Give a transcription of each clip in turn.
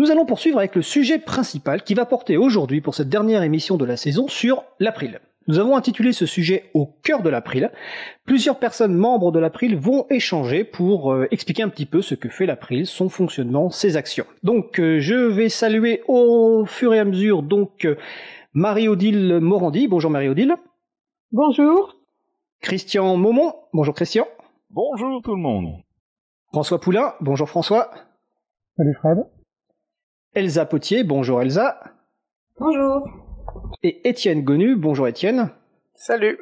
Nous allons poursuivre avec le sujet principal qui va porter aujourd'hui pour cette dernière émission de la saison sur l'April. Nous avons intitulé ce sujet au cœur de l'April. Plusieurs personnes membres de l'April vont échanger pour euh, expliquer un petit peu ce que fait l'April, son fonctionnement, ses actions. Donc euh, je vais saluer au fur et à mesure donc euh, Marie-Odile Morandi. Bonjour Marie-Odile. Bonjour. Christian Maumont. Bonjour Christian. Bonjour tout le monde. François Poulain. Bonjour François. Salut Fred. Elsa Potier. Bonjour Elsa. Bonjour. Et Étienne Gonu. Bonjour Étienne. Salut.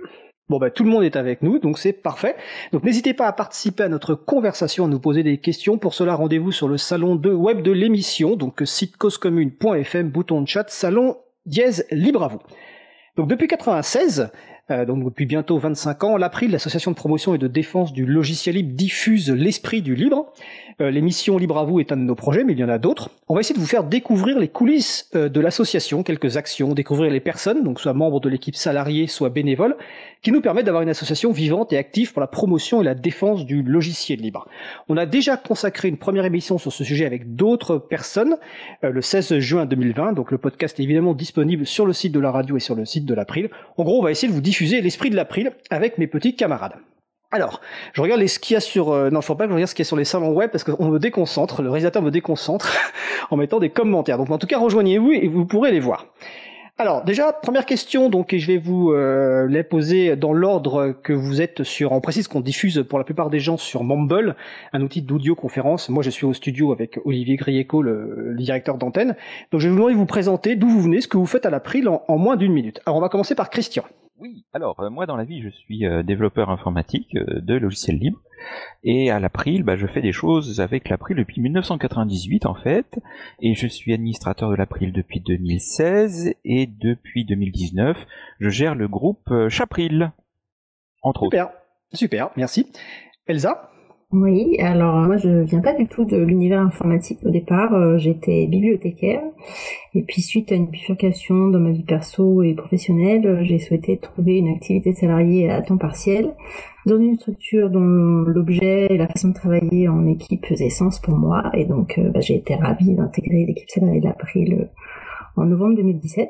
Bon bah tout le monde est avec nous, donc c'est parfait. Donc n'hésitez pas à participer à notre conversation, à nous poser des questions. Pour cela, rendez-vous sur le salon de web de l'émission, donc site causecommune.fm, bouton de chat, salon dièse libre à vous. Donc depuis 96, euh, donc depuis bientôt 25 ans, l'April, l'association de promotion et de défense du logiciel libre, diffuse l'esprit du libre. Euh, l'émission Libre à vous est un de nos projets, mais il y en a d'autres. On va essayer de vous faire découvrir les coulisses euh, de l'association, quelques actions, découvrir les personnes, donc soit membres de l'équipe salariée, soit bénévoles, qui nous permettent d'avoir une association vivante et active pour la promotion et la défense du logiciel libre. On a déjà consacré une première émission sur ce sujet avec d'autres personnes le 16 juin 2020, donc le podcast est évidemment disponible sur le site de la radio et sur le site de l'April. En gros, on va essayer de vous diffuser l'esprit de l'April avec mes petits camarades. Alors, je regarde ce qu'il y a sur. Euh, non, il faut pas que je regarde ce qu'il y a sur les salons web parce qu'on me déconcentre. Le réalisateur me déconcentre en mettant des commentaires. Donc, en tout cas, rejoignez-vous et vous pourrez les voir. Alors, déjà, première question, donc, et je vais vous euh, les poser dans l'ordre que vous êtes sur. On précise qu'on diffuse pour la plupart des gens sur Mumble, un outil d'audioconférence. Moi, je suis au studio avec Olivier Grieco, le, directeur d'antenne. Donc, je vais vous présenter d'où vous venez, ce que vous faites à l'April en moins d'une minute. Alors, on va commencer par Christian. Oui, alors euh, moi dans la vie je suis euh, développeur informatique euh, de logiciels libres. Et à l'April bah, je fais des choses avec l'April depuis 1998 en fait. Et je suis administrateur de l'April depuis 2016 et depuis 2019 je gère le groupe Chapril entre Super. Super, merci. Elsa? Oui, alors moi je viens pas du tout de l'univers informatique. Au départ, euh, j'étais bibliothécaire. Et puis suite à une bifurcation dans ma vie perso et professionnelle, euh, j'ai souhaité trouver une activité salariée à temps partiel dans une structure dont l'objet et la façon de travailler en équipe faisaient sens pour moi. Et donc euh, bah, j'ai été ravie d'intégrer l'équipe salariée de l'April en novembre 2017.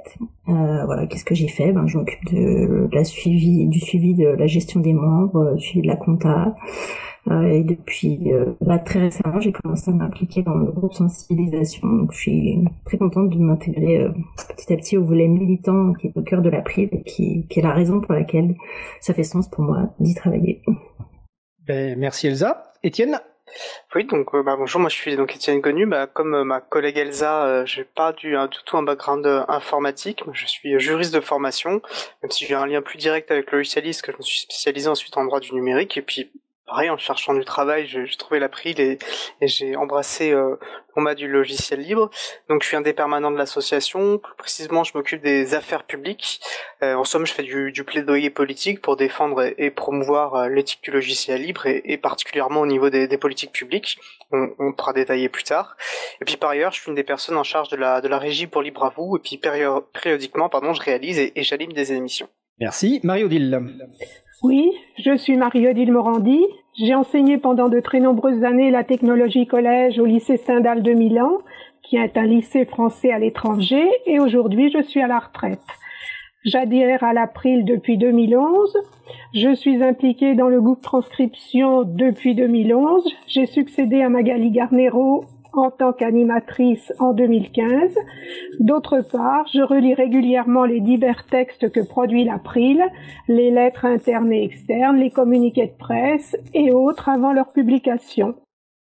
Euh, voilà, qu'est-ce que j'ai fait? Ben, je m'occupe de la suivi, du suivi de la gestion des membres, du suivi de la compta. Euh, et depuis euh, là très récemment, j'ai commencé à m'impliquer dans le groupe sensibilisation. Donc, je suis très contente de m'intégrer euh, petit à petit au volet militant qui est au cœur de l'April et qui, qui est la raison pour laquelle ça fait sens pour moi d'y travailler. Ben, merci Elsa. Étienne? Oui, donc euh, bah, bonjour, moi je suis donc Étienne Connu. Bah, comme euh, ma collègue Elsa, euh, j'ai pas du, tout un background euh, informatique. Je suis juriste de formation, même si j'ai un lien plus direct avec le logicialiste, que je me suis spécialisé ensuite en droit du numérique. Et puis, pareil, en cherchant du travail, j'ai trouvé l'April et, et j'ai embrassé euh, l'OMA du logiciel libre. Donc, je suis un des permanents de l'association. Plus précisément, je m'occupe des affaires publiques. Euh, en somme, je fais du, plaidoyer politique pour défendre et, promouvoir euh, l'éthique du logiciel libre et, particulièrement au niveau des, politiques publiques. On, pourra détailler plus tard. Et puis par ailleurs, je suis une des personnes en charge de la, de la régie pour Libre à vous. Et puis pério- périodiquement, pardon, je réalise et, et des émissions. Merci. Marie-Odile. Oui, je suis Marie-Odile Morandi. J'ai enseigné pendant de très nombreuses années la technologie collège au lycée Stendhal de Milan, qui est un lycée français à l'étranger, et aujourd'hui je suis à la retraite. J'adhère à l'April depuis 2011. Je suis impliquée dans le groupe transcription depuis 2011. J'ai succédé à Magali Garnero en tant qu'animatrice en 2015. D'autre part, je relis régulièrement les divers textes que produit l'April, les lettres internes et externes, les communiqués de presse et autres avant leur publication.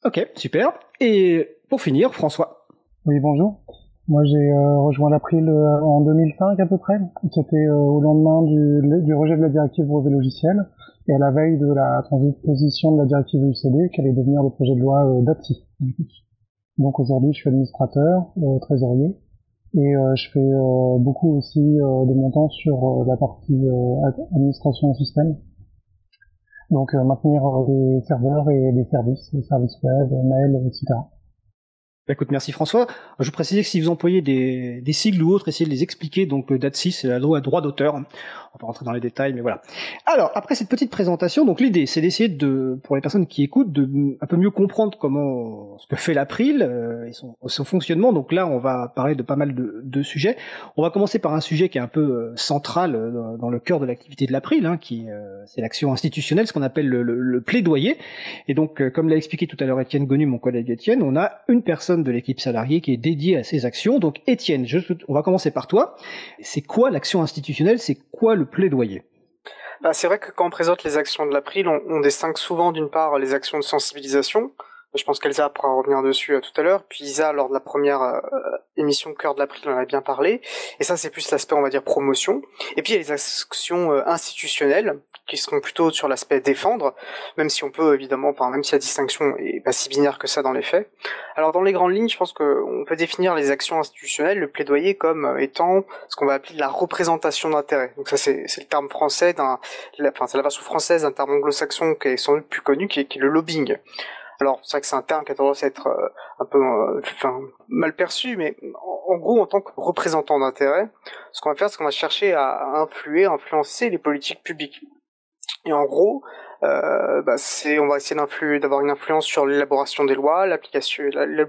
Ok, super. Et pour finir, François. Oui, bonjour. Moi, j'ai euh, rejoint l'April euh, en 2005 à peu près. C'était euh, au lendemain du, du rejet de la directive brevet logiciel et à la veille de la transposition de la directive UCD, qui allait devenir le projet de loi euh, DATSI. Donc aujourd'hui, je suis administrateur, euh, trésorier, et euh, je fais euh, beaucoup aussi de mon temps sur la partie ad- administration système. Donc maintenir les serveurs et les services, les services web, mail, etc. Bah, écoute, merci François. Je précise que si vous employez des, sigles ou autres, essayez de les expliquer. Donc, DATSI, c'est la loi droit d'auteur. On va rentrer dans les détails, mais voilà. Alors, après cette petite présentation, donc l'idée, c'est d'essayer de, pour les personnes qui écoutent, de un peu mieux comprendre comment, ce que fait l'April euh, et son, son, fonctionnement. Donc là, on va parler de pas mal de, de, sujets. On va commencer par un sujet qui est un peu euh, central euh, dans, le cœur de l'activité de l'April, hein, qui c'est l'action institutionnelle, ce qu'on appelle le, le, le, plaidoyer. Et donc, comme l'a expliqué tout à l'heure Étienne Gonu, mon collègue Étienne, on a une personne de l'équipe salariée qui est dédiée à ces actions. Donc Étienne, on va commencer par toi. C'est quoi l'action institutionnelle? C'est quoi le plaidoyer. Bah, C'est vrai que quand on présente les actions de l'April, on, on distingue souvent d'une part les actions de sensibilisation, je pense qu'Elsa pourra revenir dessus euh, tout à l'heure. Puis Isa, lors de la première euh, émission Cœur de l'April, en a bien parlé. Et ça, c'est plus l'aspect, on va dire, promotion. Et puis il y a les actions euh, institutionnelles, qui seront plutôt sur l'aspect défendre, même si on peut évidemment, enfin même si la distinction est pas si binaire que ça dans les faits. Alors dans les grandes lignes, je pense qu'on peut définir les actions institutionnelles, le plaidoyer comme étant ce qu'on va appeler la représentation d'intérêt. Donc ça c'est le terme français d'un, enfin c'est la version française d'un terme anglo-saxon qui est sans doute plus connu, qui est le lobbying. Alors c'est vrai que c'est un terme qui a tendance à être euh, un peu euh, enfin, mal perçu, mais en, gros, en tant que représentant d'intérêt, ce qu'on va faire, c'est qu'on va chercher à influer, influencer les politiques publiques. Et en gros, euh, bah, c'est, on va essayer d'avoir une influence sur l'élaboration des lois, l'application,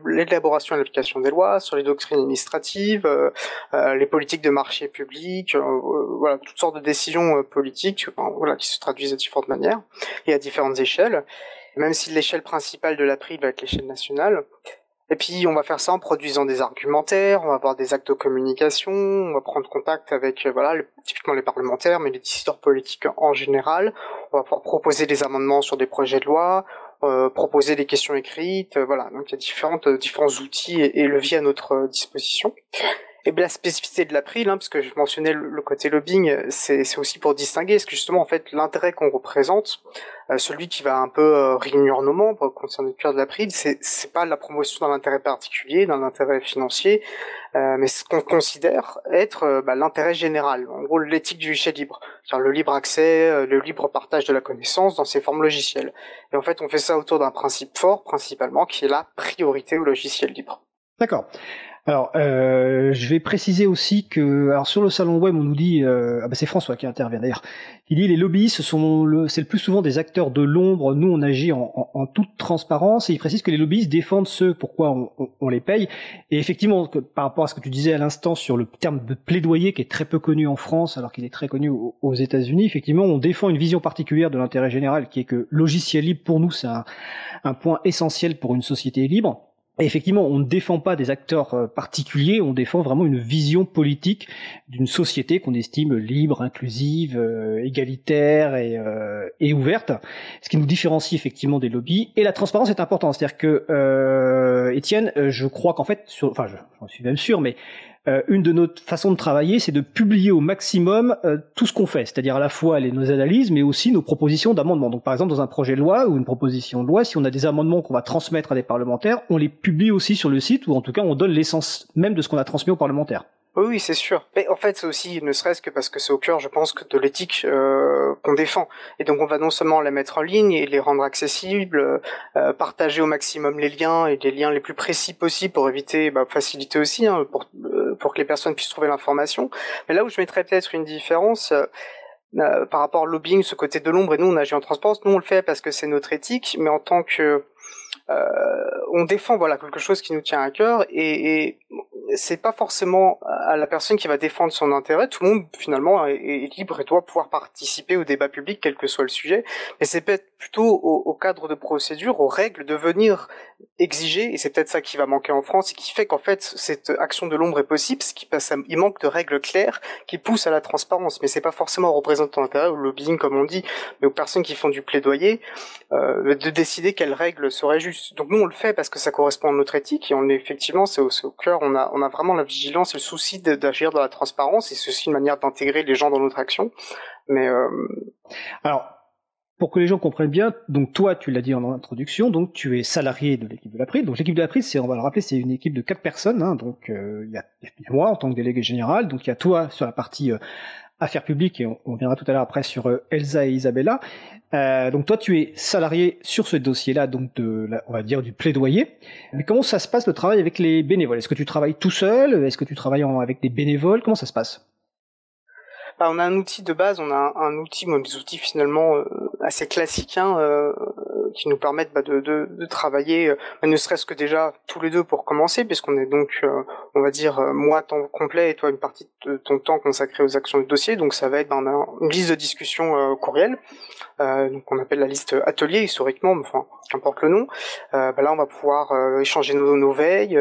l'élaboration et l'application des lois, sur les doctrines administratives, euh, euh les politiques de marché public, euh, voilà, toutes sortes de décisions politiques, voilà, qui se traduisent de différentes manières et à différentes échelles même si l'échelle principale de la prix va être l'échelle nationale. Et puis on va faire ça en produisant des argumentaires, on va avoir des actes de communication, on va prendre contact avec euh, voilà typiquement les parlementaires, mais les décideurs politiques en général. On va pouvoir proposer des amendements sur des projets de loi, euh, proposer des questions écrites, euh, voilà. Donc il y a différentes différents outils et, leviers à notre disposition. Et bien la spécificité de l'April, hein, parce que je mentionnais le, côté lobbying, c'est aussi pour distinguer, parce que justement en fait l'intérêt qu'on représente, euh, celui qui va un peu euh, réunir nos membres concernant le cœur de l'April, c'est c'est pas la promotion d'un intérêt particulier, d'un intérêt financier, euh, mais ce qu'on considère être bah, l'intérêt général, en gros l'éthique du logiciel libre, cest le libre accès, le libre partage de la connaissance dans ses formes logicielles. Et en fait, on fait ça autour d'un principe fort, principalement, qui est la priorité au logiciel libre. D'accord. Alors, euh, je vais préciser aussi que, alors sur le salon web, on nous dit, euh, ah bah c'est François qui intervient d'ailleurs. Il dit les lobbyistes sont le, c'est le plus souvent des acteurs de l'ombre. Nous, on agit en, toute transparence et il précise que les lobbyistes défendent ceux pourquoi on, on, les paye. Et effectivement, par rapport à ce que tu disais à l'instant sur le terme de plaidoyer qui est très peu connu en France alors qu'il est très connu aux, États-Unis, effectivement, on défend une vision particulière de l'intérêt général qui est que logiciel libre pour nous c'est un point essentiel pour une société libre effectivement, on ne défend pas des acteurs euh, particuliers, on défend vraiment une vision politique d'une société qu'on estime libre, inclusive, euh, égalitaire et, euh, et, ouverte, ce qui nous différencie effectivement des lobbies. Et la transparence est importante, c'est-à-dire que euh, Étienne, je crois qu'en fait, enfin, j'en suis même sûr, mais euh, une de nos façons de travailler, c'est de publier au maximum euh, tout ce qu'on fait, c'est-à-dire à la fois les, nos analyses, mais aussi nos propositions d'amendement. Donc par exemple, dans un projet de loi ou une proposition de loi, si on a des amendements qu'on va transmettre à des parlementaires, on les publie aussi sur le site, ou en tout cas on donne l'essence même de ce qu'on a transmis aux parlementaires. Oui, c'est sûr. Mais en fait, c'est aussi, ne serait-ce que parce que c'est au cœur, je pense, de l'éthique euh, qu'on défend. Et donc, on va non seulement la mettre en ligne et les rendre accessibles, euh, partager au maximum les liens et les liens les plus précis possibles pour éviter, bah, faciliter aussi, hein, pour, euh, pour que les personnes puissent trouver l'information. Mais là où je mettrais peut-être une différence. Euh, par rapport au lobbying, ce côté de l'ombre, et nous on agit en transparence, nous on le fait parce que c'est notre éthique, mais en tant que euh, on défend voilà quelque chose qui nous tient à cœur et, et c'est pas forcément à la personne qui va défendre son intérêt. Tout le monde finalement est, libre et doit pouvoir participer au débat public, quel que soit le sujet. Mais c'est peut-être plutôt au, au, cadre de procédure, aux règles, de venir exiger, et c'est peut-être ça qui va manquer en France, et qui fait qu'en fait cette action de l'ombre est possible, parce qu'il il manque de règles claires qui poussent à la transparence. Mais c'est pas forcément aux représentants d'intérêt, au lobbying comme on dit, mais aux personnes qui font du plaidoyer, euh, de décider quelles règles seraient justes. Donc nous on le fait parce que ça correspond à notre éthique, et on effectivement c'est au, au cœur, on a on a vraiment la vigilance et le souci d'agir dans la transparence, et c'est aussi une manière d'intégrer les gens dans notre action. Mais euh... alors pour que les gens comprennent bien, donc toi, tu l'as dit en introduction, donc tu es salarié de l'équipe de l'April. Donc l'équipe de l'April, c'est, on va le rappeler, c'est une équipe de quatre personnes. Hein, donc euh, il y, a, moi en tant que délégué général, donc il y a toi sur la partie euh, affaires publiques et on, on viendra tout à l'heure après sur Elsa et Isabella. donc toi, tu es salarié sur ce dossier-là, donc de, on va dire du plaidoyer. Mais comment ça se passe le travail avec les bénévoles? Est-ce que tu travailles tout seul? Est-ce que tu travailles avec des bénévoles? Comment ça se passe? Bah, on a un outil de base, on a un, outil, des outils finalement euh, assez classiques, hein, euh, qui nous permettent bah, de, travailler, euh, bah, ne serait-ce que déjà tous les deux pour commencer, puisqu'on est donc, on va dire, moi temps complet et toi une partie de ton temps consacré aux actions du dossier, donc ça va être ben, une liste de discussion courriel, donc on appelle la liste atelier historiquement, enfin qu'importe le nom. Là, on va pouvoir échanger nos, nos veilles.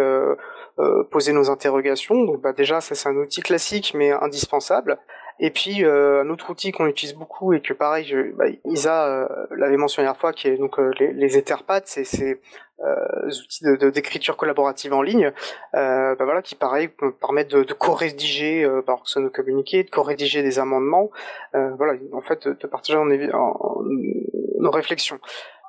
poser nos interrogations. Donc bah, déjà, ça c'est un outil classique mais indispensable. Et puis euh, un autre outil qu'on utilise beaucoup et que pareil, je, bah, Isa euh, l'avait mentionné la fois, qui est donc euh, les, les Etherpads, c'est ces outils d'écriture collaborative en ligne, bah, voilà, qui pareil permettent de, de co-rédiger par nos communiqués, de co-rédiger des amendements, voilà, en fait de, partager nos réflexions.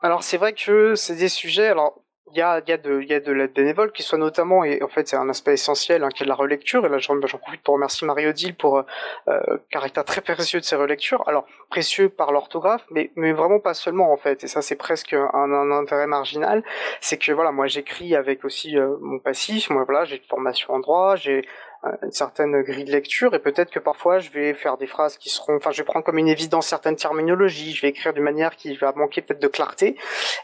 Alors c'est vrai que c'est des sujets, alors il y a, y, a de, y a de l'aide bénévole qui soit notamment, et en fait c'est un aspect essentiel, hein, qui est de la relecture, et là j'en profite pour remercier Marie-Odile pour euh, caractère très précieux de ses relectures, alors précieux par l'orthographe, mais, mais vraiment pas seulement en fait, et ça c'est presque un, un, intérêt marginal, c'est que voilà, moi j'écris avec aussi euh, mon passif, moi voilà, j'ai une formation en droit, j'ai une certaine grille de lecture et peut-être que parfois je vais faire des phrases qui seront, enfin je vais prendre comme une évidence certaines terminologies, je vais écrire d'une manière qui va manquer peut-être de clarté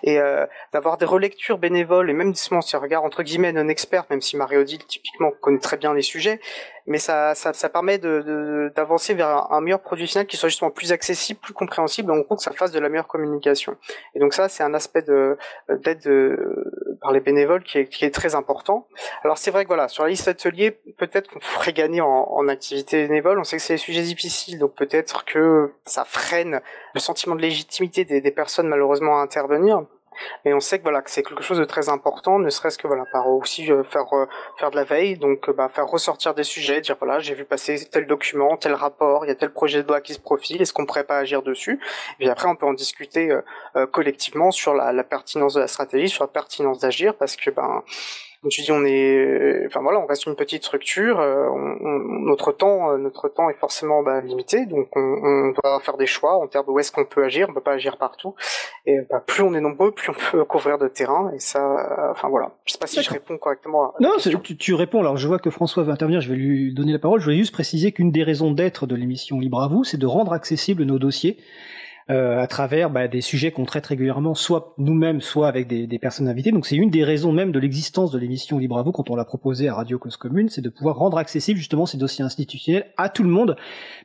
et euh, d'avoir des relectures bénévoles et même si on regarde entre guillemets non expert, même si Mario Odile typiquement connaît très bien les sujets, mais ça, ça, ça permet d'avancer de, vers un, meilleur produit final qui soit justement plus accessible, plus compréhensible, en gros que ça fasse de la meilleure communication. Et donc ça, c'est un aspect d'aide par les bénévoles qui est, qui est très important. Alors c'est vrai que voilà, sur la liste atelier, peut-être qu'on ferait gagner en, en activité bénévole. On sait que c'est des sujets difficiles, donc peut-être que ça freine le sentiment de légitimité des, des personnes malheureusement à intervenir. Mais on sait que voilà que c'est quelque chose de très important, ne serait-ce que voilà par aussi euh, faire euh, faire de la veille, donc euh, bah, faire ressortir des sujets, dire voilà j'ai vu passer tel document, tel rapport, il y a tel projet de loi qui se profile, est-ce qu'on pourrait pas agir dessus? Et puis après on peut en discuter collectivement sur la, la, pertinence de la stratégie, sur la pertinence d'agir, parce que ben comme tu dis, on est, enfin voilà, on reste une petite structure. Euh, notre temps, euh, notre temps est forcément bah, limité, donc on, doit faire des choix en termes de où est-ce qu'on peut agir. On peut pas agir partout. Et bah, plus on est nombreux, plus on peut couvrir de terrain. Et ça, enfin voilà. Je sais pas si je réponds correctement. À non, tu, tu, réponds. Alors je vois que François va intervenir. Je vais lui donner la parole. Je voulais juste préciser qu'une des raisons d'être de l'émission Libre à vous, c'est de rendre accessibles nos dossiers euh, à travers bah, des sujets qu'on traite régulièrement, soit nous-mêmes, soit avec des, des, personnes invitées. Donc c'est une des raisons même de l'existence de l'émission Libre à vous quand on l'a proposé à Radio Cause Commune, c'est de pouvoir rendre accessible justement ces dossiers institutionnels à tout le monde,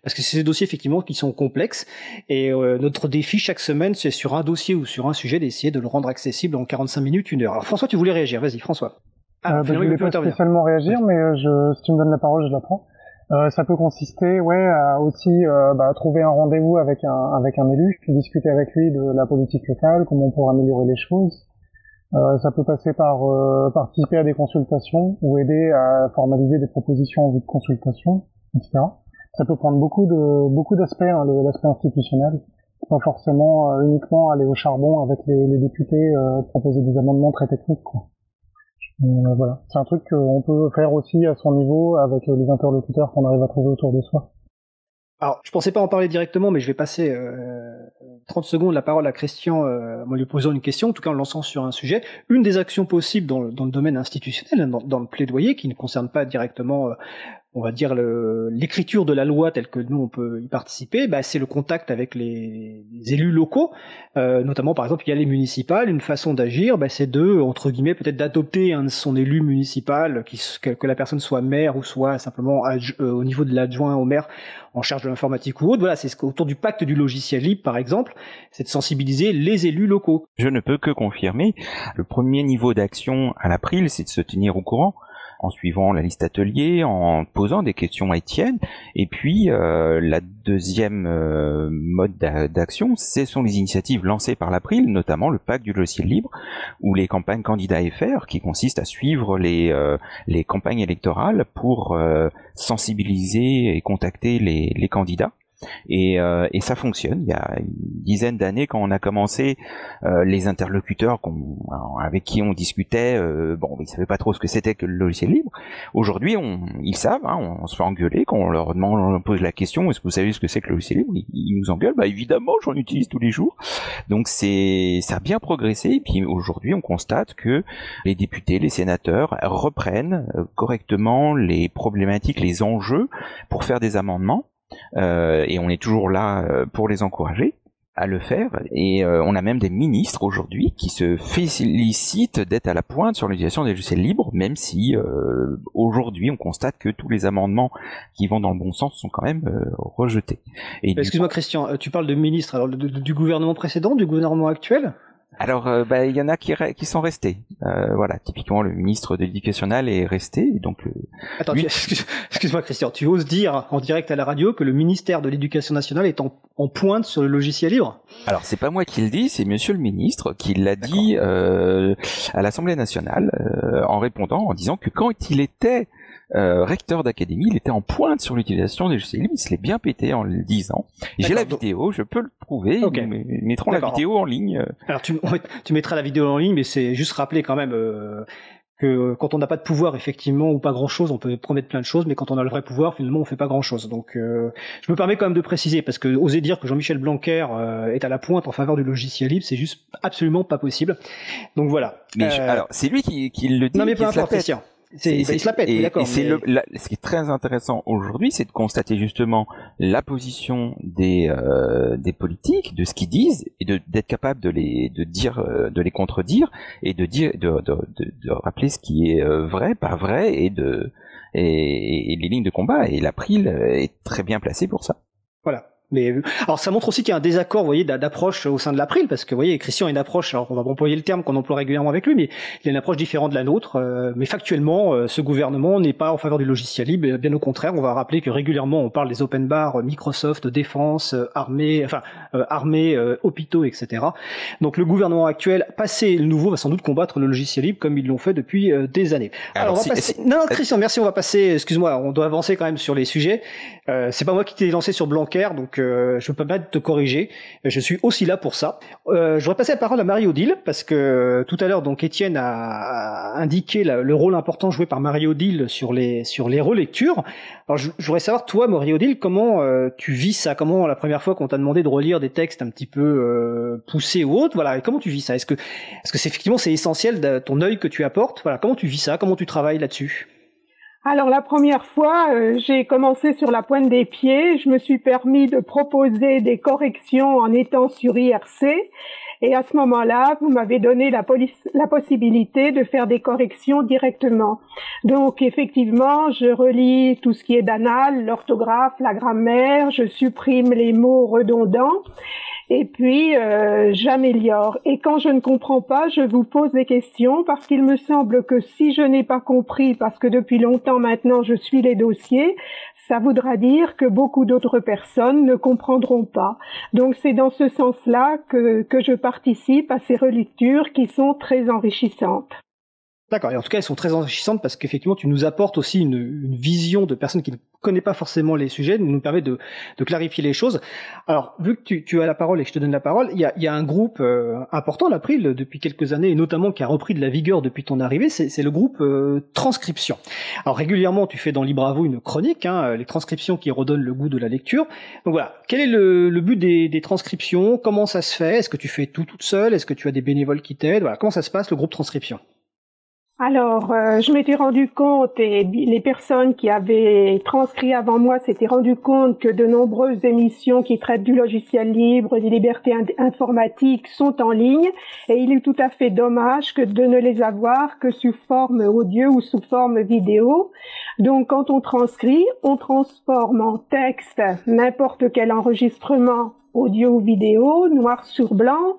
parce que c'est ces dossiers effectivement qui sont complexes. Et euh, notre défi chaque semaine, c'est sur un dossier ou sur un sujet d'essayer de le rendre accessible en 45 minutes, une heure. Alors François, tu voulais réagir, vas-y François. Ah, euh, bah, je voulais pas spécialement réagir, mais euh, je, si tu me donnes la parole, je la prends. Euh, ça peut consister, ouais, à aussi euh, bah, trouver un rendez-vous avec un avec un élu, puis discuter avec lui de la politique locale, comment on pourrait améliorer les choses. Euh, ça peut passer par euh, participer à des consultations ou aider à formaliser des propositions en vue de consultation, etc. Ça peut prendre beaucoup de beaucoup d'aspects, hein, l'aspect institutionnel, pas forcément euh, uniquement aller au charbon avec les, les députés proposer des amendements très techniques. Quoi. Euh, voilà, c'est un truc qu'on peut faire aussi à son niveau avec les interlocuteurs qu'on arrive à trouver autour de soi. Alors, je pensais pas en parler directement, mais je vais passer euh, 30 secondes la parole à Christian euh, en lui posant une question, en tout cas en lançant sur un sujet. Une des actions possibles dans le, domaine institutionnel, dans, le plaidoyer, qui ne concerne pas directement euh, on va dire l'écriture de la loi telle que nous on peut y participer, bah, c'est le contact avec les, élus locaux, euh, notamment par exemple il y a les municipales. Une façon d'agir, bah, c'est de entre guillemets peut-être d'adopter un de son élu municipal, que, la personne soit maire ou soit simplement euh, au niveau de l'adjoint au maire en charge de l'informatique ou autre. Voilà, c'est autour du pacte du logiciel libre par exemple, c'est de sensibiliser les élus locaux. Je ne peux que confirmer. Le premier niveau d'action à l'April, c'est de se tenir au courant en suivant la liste atelier, en posant des questions à Étienne. Et puis euh, la deuxième euh, mode d'action, ce sont les initiatives lancées par l'April, notamment le pacte du logiciel libre ou les campagnes candidats FR, qui consistent à suivre les, euh, campagnes électorales pour sensibiliser et contacter les candidats Et, euh, et ça fonctionne. Il y a une dizaine d'années, quand on a commencé, euh, les interlocuteurs avec qui on discutait, euh, bon, ils savaient pas trop ce que c'était que le logiciel libre. Aujourd'hui, on, ils savent. Hein, on, se fait engueuler quand on leur demande, on leur pose la question est-ce que vous savez ce que c'est que le logiciel libre? Ils, nous engueulent. Bah évidemment, j'en utilise tous les jours. Donc c'est ça a bien progressé. Et puis aujourd'hui, on constate que les députés, les sénateurs reprennent correctement les problématiques, les enjeux pour faire des amendements. Euh, et on est toujours là euh, pour les encourager à le faire. Et euh, on a même des ministres aujourd'hui qui se félicitent d'être à la pointe sur l'utilisation des logiciels libres, même si aujourd'hui on constate que tous les amendements qui vont dans le bon sens sont quand même rejetés. Excuse-moi Christian, tu parles de ministres alors du gouvernement précédent, du gouvernement actuel? Alors, euh, bah, il y en a qui, qui sont restés. Euh, voilà, typiquement le ministre de l'Éducation nationale est resté. donc, euh, Attends, excuse-moi Christian, tu oses dire en direct à la radio que le ministère de l'Éducation nationale est en, pointe sur le logiciel libre? Alors, c'est pas moi qui le dis, c'est Monsieur le ministre qui l'a dit à l'Assemblée nationale en répondant, en disant que quand il était euh, recteur d'académie, il était en pointe sur l'utilisation des logiciels libres, il se l'est bien pété en le disant. J'ai la vidéo, je peux le prouver, okay. nous mettrons la vidéo en ligne. Alors tu, tu mettras la vidéo en ligne, mais c'est juste rappeler quand même euh, que quand on n'a pas de pouvoir effectivement ou pas grand chose, on peut promettre plein de choses, mais quand on a le vrai pouvoir, finalement on fait pas grand chose. Donc euh, je me permets quand même de préciser parce que oser dire que Jean-Michel Blanquer est à la pointe en faveur du logiciel libre, c'est juste absolument pas possible. Donc voilà. Mais alors c'est lui qui, qui, le dit. Non mais peu importe, Christian. C'est, la pète, d'accord. Et c'est le, ce qui est très intéressant aujourd'hui, c'est de constater justement la position des euh, des politiques, de ce qu'ils disent, et d'être capable de les de dire, euh, de les contredire, et de dire, de, de, de, rappeler ce qui est euh, vrai, pas vrai, et de et, et les lignes de combat. Et l'April est très bien placé pour ça. Voilà. Mais alors ça montre aussi qu'il y a un désaccord, vous voyez, d'approche au sein de l'April, parce que vous voyez, Christian a une approche, alors on va employer le terme qu'on emploie régulièrement avec lui, mais il a une approche différente de la nôtre. Euh, mais factuellement, euh, ce gouvernement n'est pas en faveur du logiciel libre, bien au contraire, on va rappeler que régulièrement on parle des open bars, Microsoft, défense, armée, enfin armée, hôpitaux, etc. Donc le gouvernement actuel, passé le nouveau, va sans doute combattre le logiciel libre comme ils l'ont fait depuis des années. Alors, on va passer... Non, Christian, merci, on va passer. Excuse-moi, on doit avancer quand même sur les sujets. c'est pas moi qui t'ai lancé sur Blanquer, donc je peux pas te corriger. Je suis aussi là pour ça. Euh, je voudrais passer la parole à Marie-Odile parce que tout à l'heure, donc Étienne a indiqué le rôle important joué par Marie-Odile sur les sur les relectures. Alors, je, voudrais savoir toi, Marie-Odile, comment euh, tu vis ça? Comment la première fois qu'on t'a demandé de relire des textes un petit peu euh, poussés ou autres, voilà, comment tu vis ça? Est-ce que est-ce que c'est effectivement c'est essentiel de ton œil que tu apportes? Voilà, comment tu vis ça? Comment tu travailles là-dessus? Alors la première fois, euh, j'ai commencé sur la pointe des pieds. Je me suis permis de proposer des corrections en étant sur IRC. Et à ce moment-là, vous m'avez donné la, possibilité de faire des corrections directement. Donc effectivement, je relis tout ce qui est banal, l'orthographe, la grammaire, je supprime les mots redondants et puis euh, j'améliore. Et quand je ne comprends pas, je vous pose des questions parce qu'il me semble que si je n'ai pas compris, parce que depuis longtemps maintenant je suis les dossiers, ça voudra dire que beaucoup d'autres personnes ne comprendront pas. Donc c'est dans ce sens-là que, que je participe à ces relectures qui sont très enrichissantes. D'accord. Et en tout cas, elles sont très enrichissantes parce qu'effectivement, tu nous apportes aussi une, une, vision de personnes qui ne connaissent pas forcément les sujets, nous permet de, de clarifier les choses. Alors, vu que tu, tu, as la parole et que je te donne la parole, il y a, y a un groupe euh, important, l'April, depuis quelques années, et notamment qui a repris de la vigueur depuis ton arrivée, c'est le groupe euh, Transcription. Alors, régulièrement, tu fais dans Libre une chronique, hein, les transcriptions qui redonnent le goût de la lecture. Donc voilà, quel est le, le but des, des, transcriptions? Comment ça se fait? Est-ce que tu fais tout toute seule? Est-ce que tu as des bénévoles qui t'aident? Voilà, comment ça se passe, le groupe Transcription? Alors, euh, je m'étais rendu compte, et les personnes qui avaient transcrit avant moi s'étaient rendu compte que de nombreuses émissions qui traitent du logiciel libre, des libertés informatiques sont en ligne, et il est tout à fait dommage que de ne les avoir que sous forme audio ou sous forme vidéo. Donc, quand on transcrit, on transforme en texte n'importe quel enregistrement audio ou vidéo, noir sur blanc,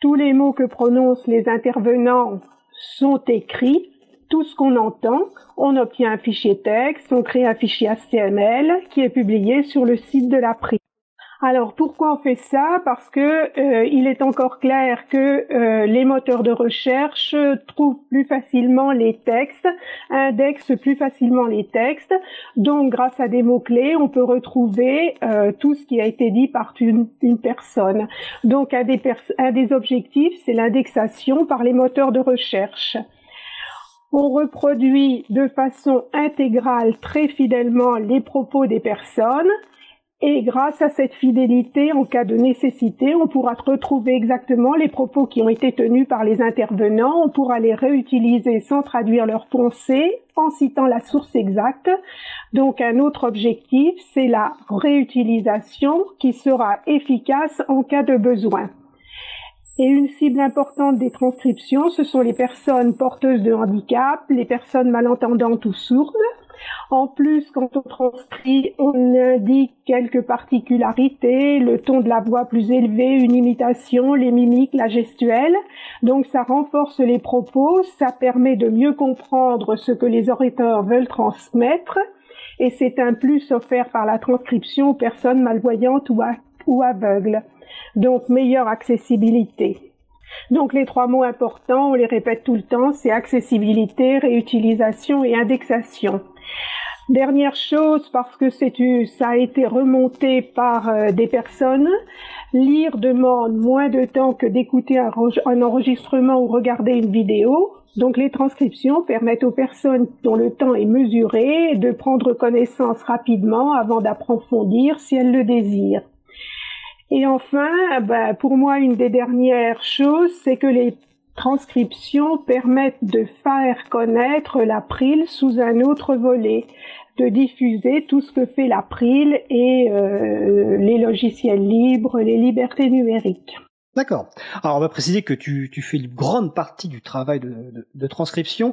tous les mots que prononcent les intervenants sont écrits, tout ce qu'on entend, on obtient un fichier texte, on crée un fichier HTML qui est publié sur le site de l'April. Alors pourquoi on fait ça? Parce que euh, il est encore clair que euh, les moteurs de recherche trouvent plus facilement les textes, indexent plus facilement les textes. Donc grâce à des mots-clés, on peut retrouver euh, tout ce qui a été dit par une, personne. Donc un un des objectifs, c'est l'indexation par les moteurs de recherche. On reproduit de façon intégrale très fidèlement les propos des personnes et grâce à cette fidélité, en cas de nécessité, on pourra retrouver exactement les propos qui ont été tenus par les intervenants. On pourra les réutiliser sans traduire leurs pensées, en citant la source exacte. Donc un autre objectif, c'est la réutilisation qui sera efficace en cas de besoin. Et une cible importante des transcriptions, ce sont les personnes porteuses de handicap, les personnes malentendantes ou sourdes, en plus, quand on transcrit, on indique quelques particularités, le ton de la voix plus élevé, une imitation, les mimiques, la gestuelle. Donc ça renforce les propos, ça permet de mieux comprendre ce que les orateurs veulent transmettre. Et c'est un plus offert par la transcription aux personnes malvoyantes ou, aveugles. Donc meilleure accessibilité. Donc les trois mots importants, on les répète tout le temps, c'est accessibilité, réutilisation et indexation. Dernière chose, parce que c'est ça a été remonté par euh, des personnes, lire demande moins de temps que d'écouter un, un, enregistrement ou regarder une vidéo. Donc les transcriptions permettent aux personnes dont le temps est mesuré de prendre connaissance rapidement avant d'approfondir si elles le désirent. Et enfin, ben, pour moi, une des dernières choses, c'est que les transcriptions permettent de faire connaître l'April sous un autre volet de diffuser tout ce que fait l'April et euh, les logiciels libres, les libertés numériques. D'accord. Alors on va préciser que tu, fais une grande partie du travail de, transcription,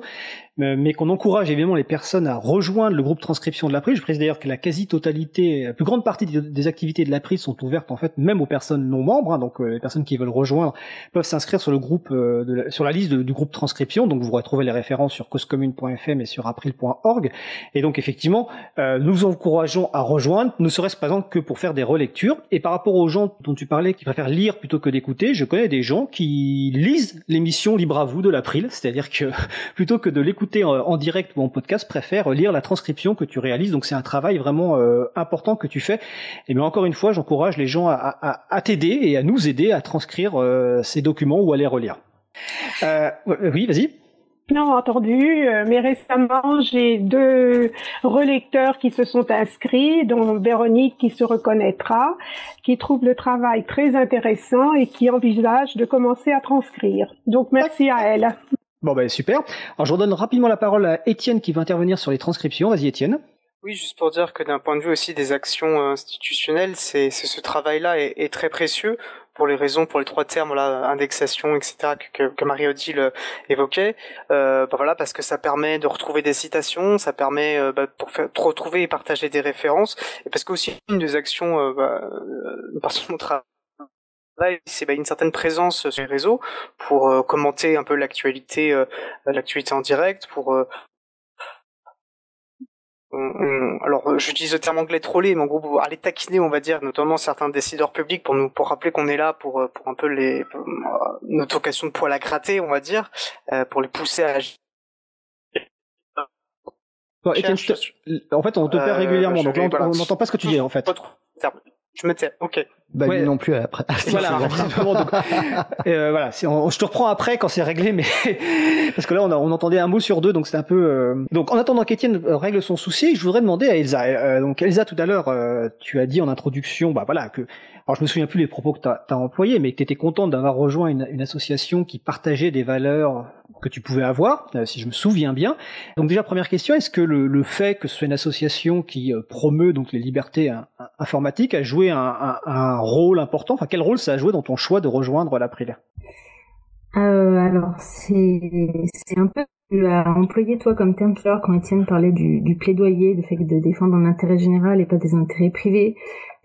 euh, mais qu'on encourage évidemment les personnes à rejoindre le groupe transcription de l'April. Je précise d'ailleurs que la quasi-totalité, la plus grande partie des activités de l'April sont ouvertes en fait même aux personnes non membres, hein, donc euh, les personnes qui veulent rejoindre peuvent s'inscrire sur le groupe, euh, de sur la liste du groupe transcription. Donc vous retrouvez les références sur causecommune.fm et sur april.org. Et donc effectivement, nous encourageons à rejoindre, ne serait-ce par que pour faire des relectures. Et par rapport aux gens dont tu parlais qui préfèrent lire plutôt que d'écouter, je connais des gens qui lisent l'émission Libre à vous de l'April, c'est-à-dire que plutôt que de l'écouter euh, en direct ou en podcast préfère lire la transcription que tu réalises. Donc c'est un travail vraiment euh, important que tu fais. Et mais encore une fois, j'encourage les gens à, t'aider et à nous aider à transcrire euh, ces documents ou à les relire. oui, vas-y. Non, entendu, mais récemment, j'ai deux relecteurs qui se sont inscrits, dont Véronique qui se reconnaîtra, qui trouve le travail très intéressant et qui envisage de commencer à transcrire. Donc merci à elle. Bon ben super. Alors je redonne rapidement la parole à Étienne qui va intervenir sur les transcriptions. Vas-y Étienne. Oui, juste pour dire que d'un point de vue aussi des actions euh, institutionnelles, c'est ce travail-là est, très précieux pour les raisons, pour les trois termes, là, indexation, etc., que, que Marie-Odile euh, évoquait. Euh, bah voilà, parce que ça permet de retrouver des citations, ça permet euh, bah, pour faire, retrouver et partager des références, et parce que aussi une des actions, euh, bah, euh, parce que travail c'est bah, une certaine présence sur les réseaux pour commenter un peu l'actualité, l'actualité en direct, pour euh, alors j'utilise le terme anglais troller, mais en gros aller taquiner, on va dire, notamment certains décideurs publics pour nous pour rappeler qu'on est là pour pour un peu les notre occasion de poil à gratter, on va dire, pour les pousser à agir. en fait, on te perd régulièrement, donc on n'entend pas ce que tu dis en fait. Je me tais, ok. Bah lui non plus après. voilà, donc, euh, voilà je te reprends après quand c'est réglé, mais parce que là on, on entendait un mot sur deux, donc c'est un peu. Euh, donc en attendant qu'Étienne euh, règle son souci, je voudrais demander à Elsa. Euh, donc Elsa tout à l'heure, tu as dit en introduction, bah voilà que alors je me souviens plus les propos que tu as, employés, mais que tu étais contente d'avoir rejoint une, association qui partageait des valeurs que tu pouvais avoir, euh, si je me souviens bien. Donc déjà première question, est-ce que le, fait que ce soit une association qui euh, promeut donc les libertés informatiques a joué un, rôle important? Enfin quel rôle ça a joué dans ton choix de rejoindre l'April euh, Alors c'est un peu tu as employé toi comme terme tout à quand Étienne parlait du, du plaidoyer, du fait de défendre un intérêt général et pas des intérêts privés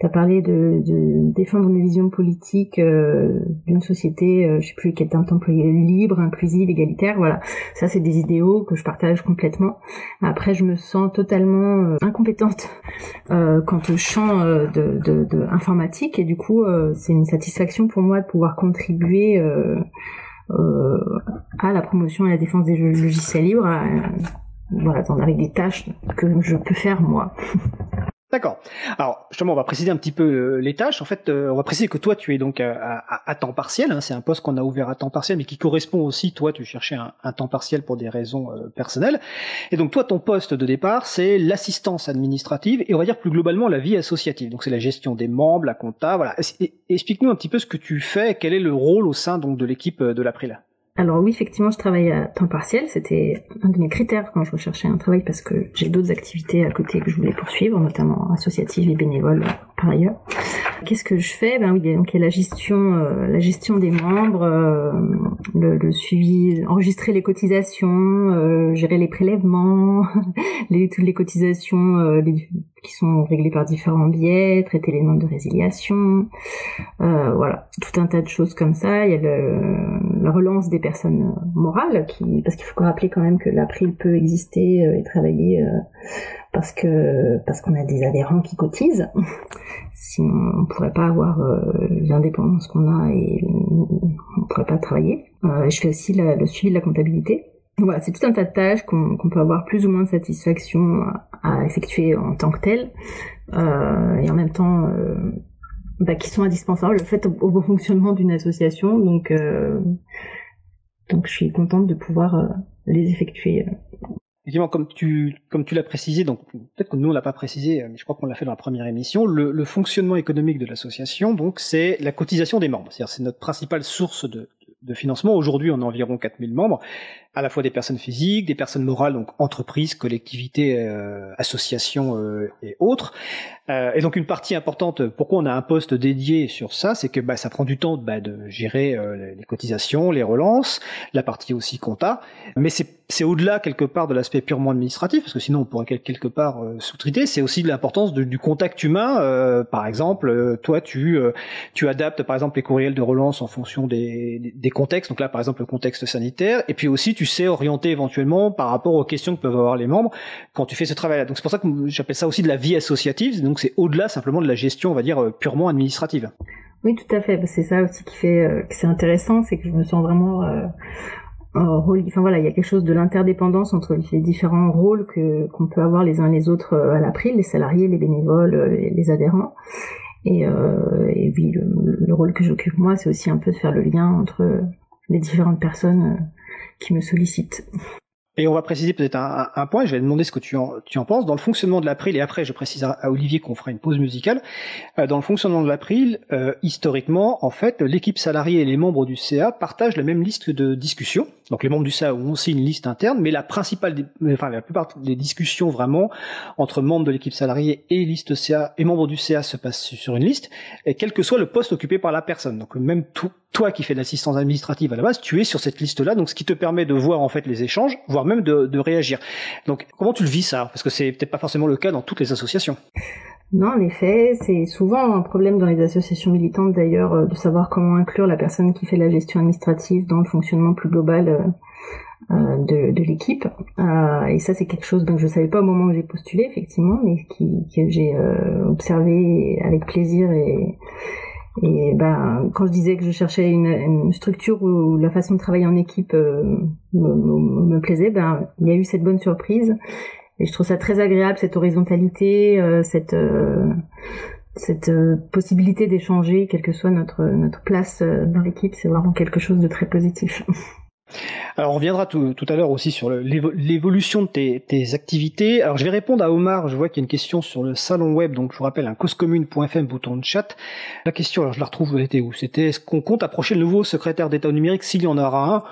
tu as parlé de, défendre une vision politique euh, d'une société, euh, je sais plus quel terme employé, libre, inclusive, égalitaire. Voilà, ça c'est des idéaux que je partage complètement. Après, je me sens totalement euh, incompétente quant au champ de, informatique et du coup, c'est une satisfaction pour moi de pouvoir contribuer à la promotion et à la défense des logiciels libres. voilà, avec des tâches que je peux faire moi. D'accord. Alors justement, on va préciser un petit peu euh, les tâches. En fait, euh, on va préciser que toi, tu es donc à, temps partiel. Hein. c'est un poste qu'on a ouvert à temps partiel, mais qui correspond aussi. Toi, tu cherchais un, temps partiel pour des raisons euh, personnelles. Et donc toi, ton poste de départ, c'est l'assistance administrative et on va dire plus globalement la vie associative. Donc c'est la gestion des membres, la compta. Voilà. Explique-nous un petit peu ce que tu fais. Quel est le rôle au sein donc de l'équipe de l'April alors oui, effectivement, je travaille à temps partiel. C'était un de mes critères quand je recherchais un travail parce que j'ai d'autres activités à côté que je voulais poursuivre, notamment associatives et bénévoles par ailleurs. Qu'est-ce que je fais? Ben oui, donc il y a la gestion, euh, la gestion des membres, euh, le, suivi, enregistrer les cotisations, euh, gérer les prélèvements, les, toutes les cotisations qui sont réglées par différents biais, traiter les demandes de résiliation, voilà, tout un tas de choses comme ça. Il y a le, la relance des personnes morales, qui, parce qu'il faut rappeler quand même que l'April peut exister et travailler parce que parce qu'on a des adhérents qui cotisent. Sinon, on pourrait pas avoir euh, l'indépendance qu'on a et on pourrait pas travailler. Euh, je fais aussi le suivi de la comptabilité. Voilà, c'est tout un tas de tâches qu'on peut avoir plus ou moins de satisfaction à, effectuer en tant que telles, euh, et en même temps euh, bah, qui sont indispensables le fait au, bon fonctionnement d'une association. Donc, euh, donc je suis contente de pouvoir les effectuer Effectivement, comme tu, comme tu l'as précisé, donc peut-être que nous on l'a pas précisé, mais je crois qu'on l'a fait dans la première émission, le, le fonctionnement économique de l'association, donc c'est la cotisation des membres. C'est-à-dire c'est notre principale source de, de financement. Aujourd'hui, on a environ 4000 membres, à la fois des personnes physiques, des personnes morales, donc entreprises, collectivités, euh, associations euh, et autres. Euh, et donc une partie importante, pourquoi on a un poste dédié sur ça, c'est que bah, ça prend du temps bah, de gérer les cotisations, les relances, la partie aussi compta, mais c'est au-delà quelque part de l'aspect purement administratif, parce que sinon on pourrait quelque part sous-traiter, c'est aussi de l'importance du contact humain. par exemple, toi tu, tu adaptes par exemple les courriels de relance en fonction des, des contextes, donc là par exemple le contexte sanitaire, et puis aussi sais orienter éventuellement par rapport aux questions que peuvent avoir les membres quand tu fais ce travail-là. Donc c'est pour ça que j'appelle ça aussi de la vie associative, donc c'est au-delà simplement de la gestion, on va dire, euh, purement administrative. Oui, tout à fait. C'est ça aussi qui fait euh, que c'est intéressant, c'est que je me sens vraiment euh, Enfin voilà, il y a quelque chose de l'interdépendance entre les différents rôles que qu'on peut avoir les uns les autres à l'April, les salariés, les bénévoles, les adhérents. Et, et oui, le rôle que j'occupe moi, c'est aussi un peu de faire le lien entre les différentes personnes qui me. Et on va préciser peut-être un, point, je vais demander ce que tu en, penses. Dans le fonctionnement de l'April, et après je précise à, Olivier qu'on fera une pause musicale, euh, dans le fonctionnement de l'April, euh, historiquement, en fait, l'équipe salariée et les membres du CA partagent la même liste de discussions. Donc les membres du CA ont aussi une liste interne, mais la principale, enfin la plupart des discussions vraiment entre membres de l'équipe salariée et liste CA et membres du CA se passent sur une liste, et quel que soit le poste occupé par la personne. Donc même toi qui fais de l'assistance administrative à la base, tu es sur cette liste-là, donc ce qui te permet de voir en fait les échanges, voire même de, réagir. Donc comment tu le vis ça? Parce que c'est peut-être pas forcément le cas dans toutes les associations. Non, en effet, c'est souvent un problème dans les associations militantes d'ailleurs euh, de savoir comment inclure la personne qui fait la gestion administrative dans le fonctionnement plus global euh, euh, de, de l'équipe. et ça, c'est quelque chose dont je ne savais pas au moment où j'ai postulé, effectivement, mais qui, que j'ai observé avec plaisir et, et ben, quand je disais que je cherchais une, une structure où la façon de travailler en équipe me, me, me, plaisait, ben, il y a eu cette bonne surprise. Et je trouve ça très agréable, cette horizontalité, euh, cette, euh, cette euh, possibilité d'échanger, quelle que soit notre, notre place dans l'équipe, c'est vraiment quelque chose de très positif. Alors on reviendra tout, à l'heure aussi sur l'évolution de tes, activités. Alors je vais répondre à Omar, je vois qu'il y a une question sur le salon web, donc je vous rappelle un causecommune.fm bouton de chat. La question, alors je la retrouve, était où? C'était est-ce qu'on compte approcher le nouveau secrétaire d'État numérique s'il y en aura un?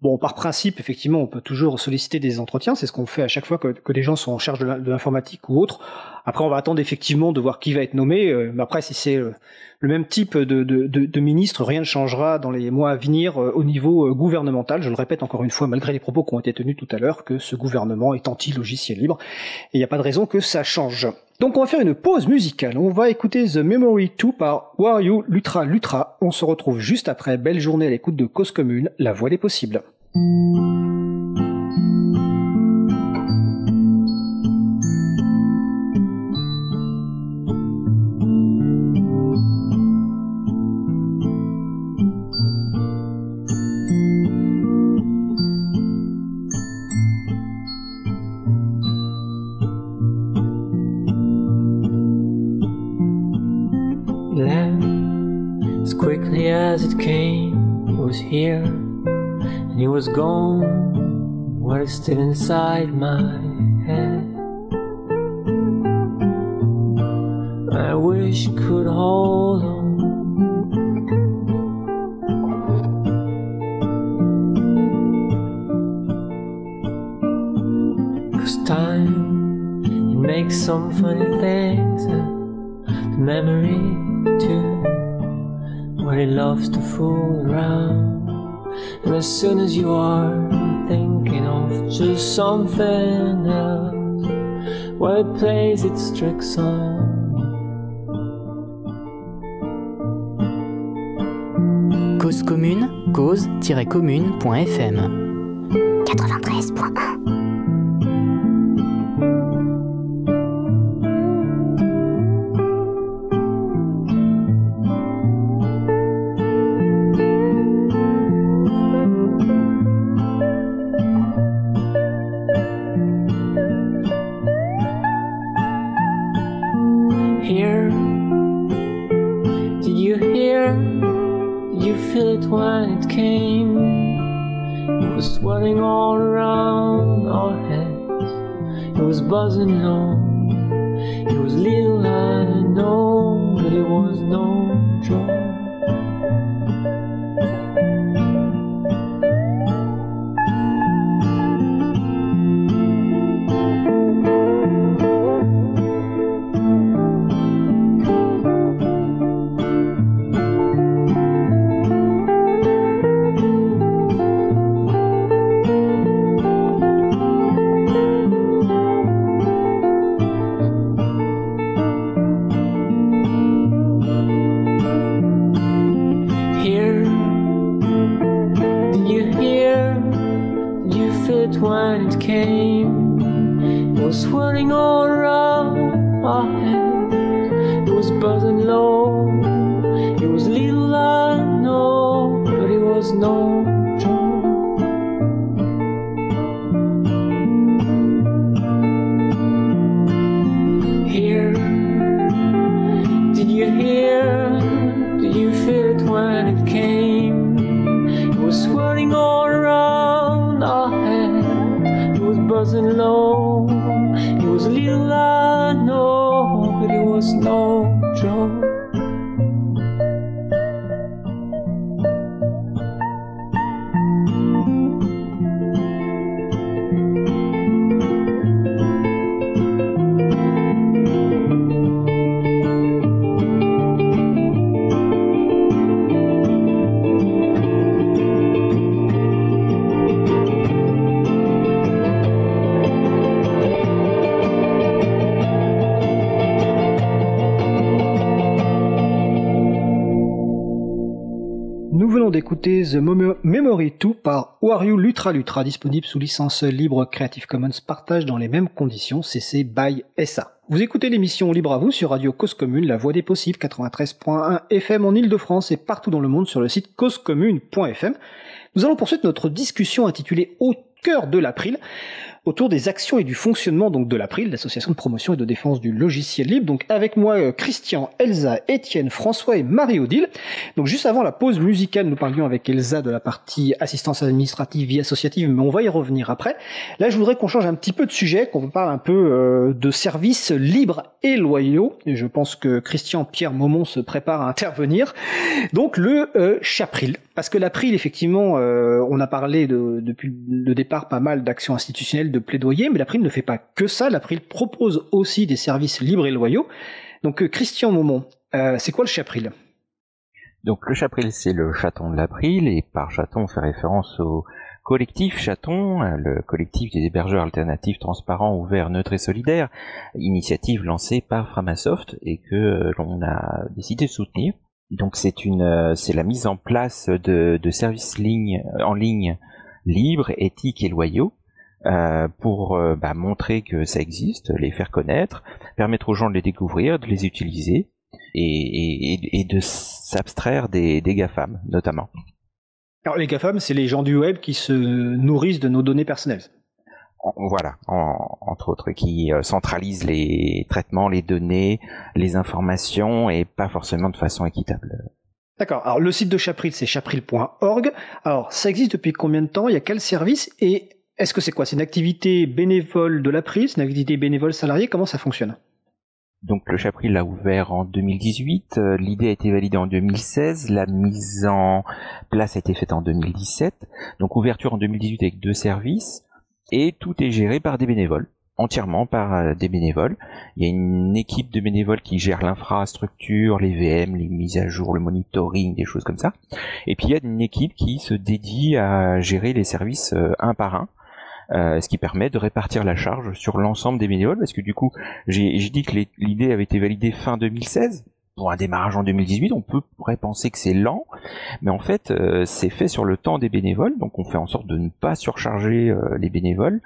Bon, par principe, effectivement, on peut toujours solliciter des entretiens. C'est ce qu'on fait à chaque fois que, que des gens sont en charge de l'informatique ou autre. Après, on va attendre effectivement de voir qui va être nommé. Euh, mais après, si c'est euh, le même type de, ministre, rien ne changera dans les mois à venir euh, au niveau gouvernemental. Je le répète encore une fois, malgré les propos qui ont été tenus tout à l'heure, que ce gouvernement est anti-logiciel libre. Et il n'y a pas de raison que ça change. Donc on va faire une pause musicale. On va écouter The Memory 2 par Wario Lutra Lutra. On se retrouve juste après. Belle journée à l'écoute de Cause Commune, la voix des possibles. lost inside my just something else, well, it plays its tricks on. Cause commune, cause-commune.fm 93.1 rain It was sweating all around our heads. It was buzzing low It was little I know But it was no joke. D'écouter The Memory 2 par Wario Lutra Lutra, disponible sous licence libre Creative Commons partage dans les mêmes conditions CC by SA. Vous écoutez l'émission Libre à vous sur Radio Cause Commune, la voix des possibles, 93.1 FM en Ile-de-France et partout dans le monde sur le site causecommune.fm. Nous allons poursuivre notre discussion intitulée Au cœur de l'April autour des actions et du fonctionnement donc de l'April, l'association de promotion et de défense du logiciel libre. Donc avec moi euh, Christian, Elsa, Étienne, François et Marie-Odile. Donc juste avant la pause musicale, nous parlions avec Elsa de la partie assistance administrative, vie associative, mais on va y revenir après. Là, je voudrais qu'on change un petit peu de sujet, qu'on parle un peu euh, de services libres et loyaux. Et je pense que Christian Pierre Maumont se prépare à intervenir. Donc le euh, Chapril. Parce que l'April, effectivement, euh, on a parlé de, depuis le départ pas mal d'actions institutionnelles de plaidoyer, mais l'April ne fait pas que ça. L'April propose aussi des services libres et loyaux. Donc euh, Christian Momont, euh, c'est quoi le Chapril? Donc le Chapril, c'est le chaton de l'April, et par chaton, on fait référence au collectif Chaton, le collectif des hébergeurs alternatifs transparents, ouverts, neutres et solidaires, initiative lancée par Framasoft et que l'on a décidé de soutenir. Donc c'est la mise en place de, services en ligne libres, éthiques et loyaux, euh, pour euh, bah, montrer que ça existe, les faire connaître, permettre aux gens de les découvrir, de les utiliser et, et, de s'abstraire des, des GAFAM notamment. Alors les GAFAM, c'est les gens du web qui se nourrissent de nos données personnelles. Voilà, entre autres, qui euh, centralisent les traitements, les données, les informations et pas forcément de façon équitable. D'accord. Alors le site de Chapril, c'est chapril.org. Alors ça existe depuis combien de temps? Il y a quel service? Et est-ce que c'est quoi? C'est une activité bénévole de l'April C'est une activité bénévole salariée? Comment ça fonctionne? Donc le Chapril l'a ouvert en 2018, euh, l'idée a été validée en 2016, la mise en place a été faite en 2017, donc ouverture en 2018 avec deux services, et tout est géré par des bénévoles entièrement par euh, des bénévoles. Il y a une équipe de bénévoles qui gère l'infrastructure, les VM, les mises à jour, le monitoring, des choses comme ça. Et puis il y a une équipe qui se dédie à gérer les services euh, un par un. Euh, ce qui permet de répartir la charge sur l'ensemble des bénévoles, parce que du coup, j'ai dit que l'idée avait été validée fin 2016, pour un démarrage en 2018, on peut, pourrait penser que c'est lent, mais en fait, euh, c'est fait sur le temps des bénévoles, donc on fait en sorte de ne pas surcharger euh, les bénévoles,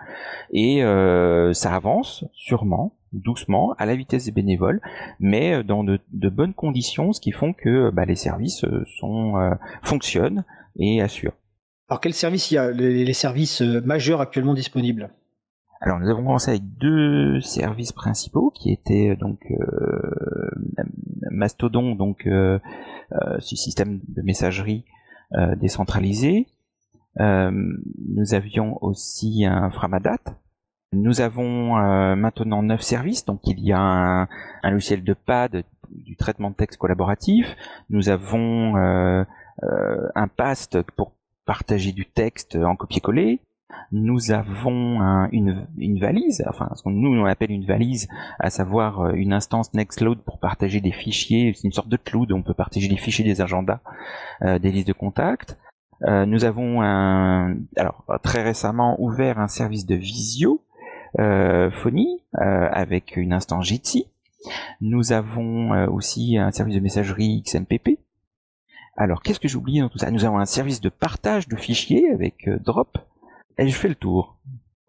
et euh, ça avance sûrement, doucement, à la vitesse des bénévoles, mais dans de, bonnes conditions, ce qui font que bah, les services fonctionnent et assurent. Alors quels services il y a les services majeurs actuellement disponibles? Alors nous avons commencé avec deux services principaux qui étaient donc euh, Mastodon, donc euh, euh, ce système de messagerie décentralisé. nous avions aussi un Framadat. Nous avons maintenant neuf services, donc il y a un, un, logiciel de pad du traitement de texte collaboratif. Nous avons un PAST pour partager du texte en copier-coller nous avons une, valise, enfin ce qu'on nous appelle une valise, à savoir euh, une instance Nextcloud pour partager des fichiers, c'est une sorte de cloud, on peut partager des fichiers, des agendas, euh, des listes de contacts. Euh, nous avons un, alors très récemment ouvert un service de visio phonie avec une instance Jitsi. Nous avons aussi un service de messagerie XMPP. Alors qu'est-ce que j'oublie dans tout ça? Nous avons un service de partage de fichiers avec Drop et je fais le tour.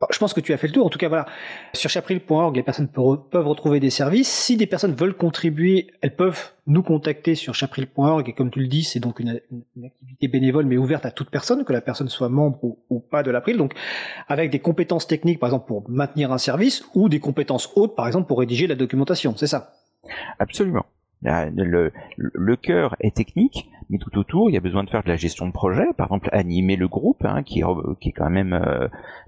Je pense que tu as fait le tour. En tout cas, voilà. Sur chapril.org, les personnes peuvent retrouver des services. Si des personnes veulent contribuer, elles peuvent nous contacter sur chapril.org. Et comme tu le dis, c'est donc une, activité bénévole, mais ouverte à toute personne, que la personne soit membre ou, pas de l'April. Donc, avec des compétences techniques, par exemple, pour maintenir un service, ou des compétences hautes, par exemple, pour rédiger la documentation. C'est ça? Absolument. Le, le cœur est technique, mais tout autour, il y a besoin de faire de la gestion de projet, par exemple animer le groupe, hein, qui, est, quand même euh,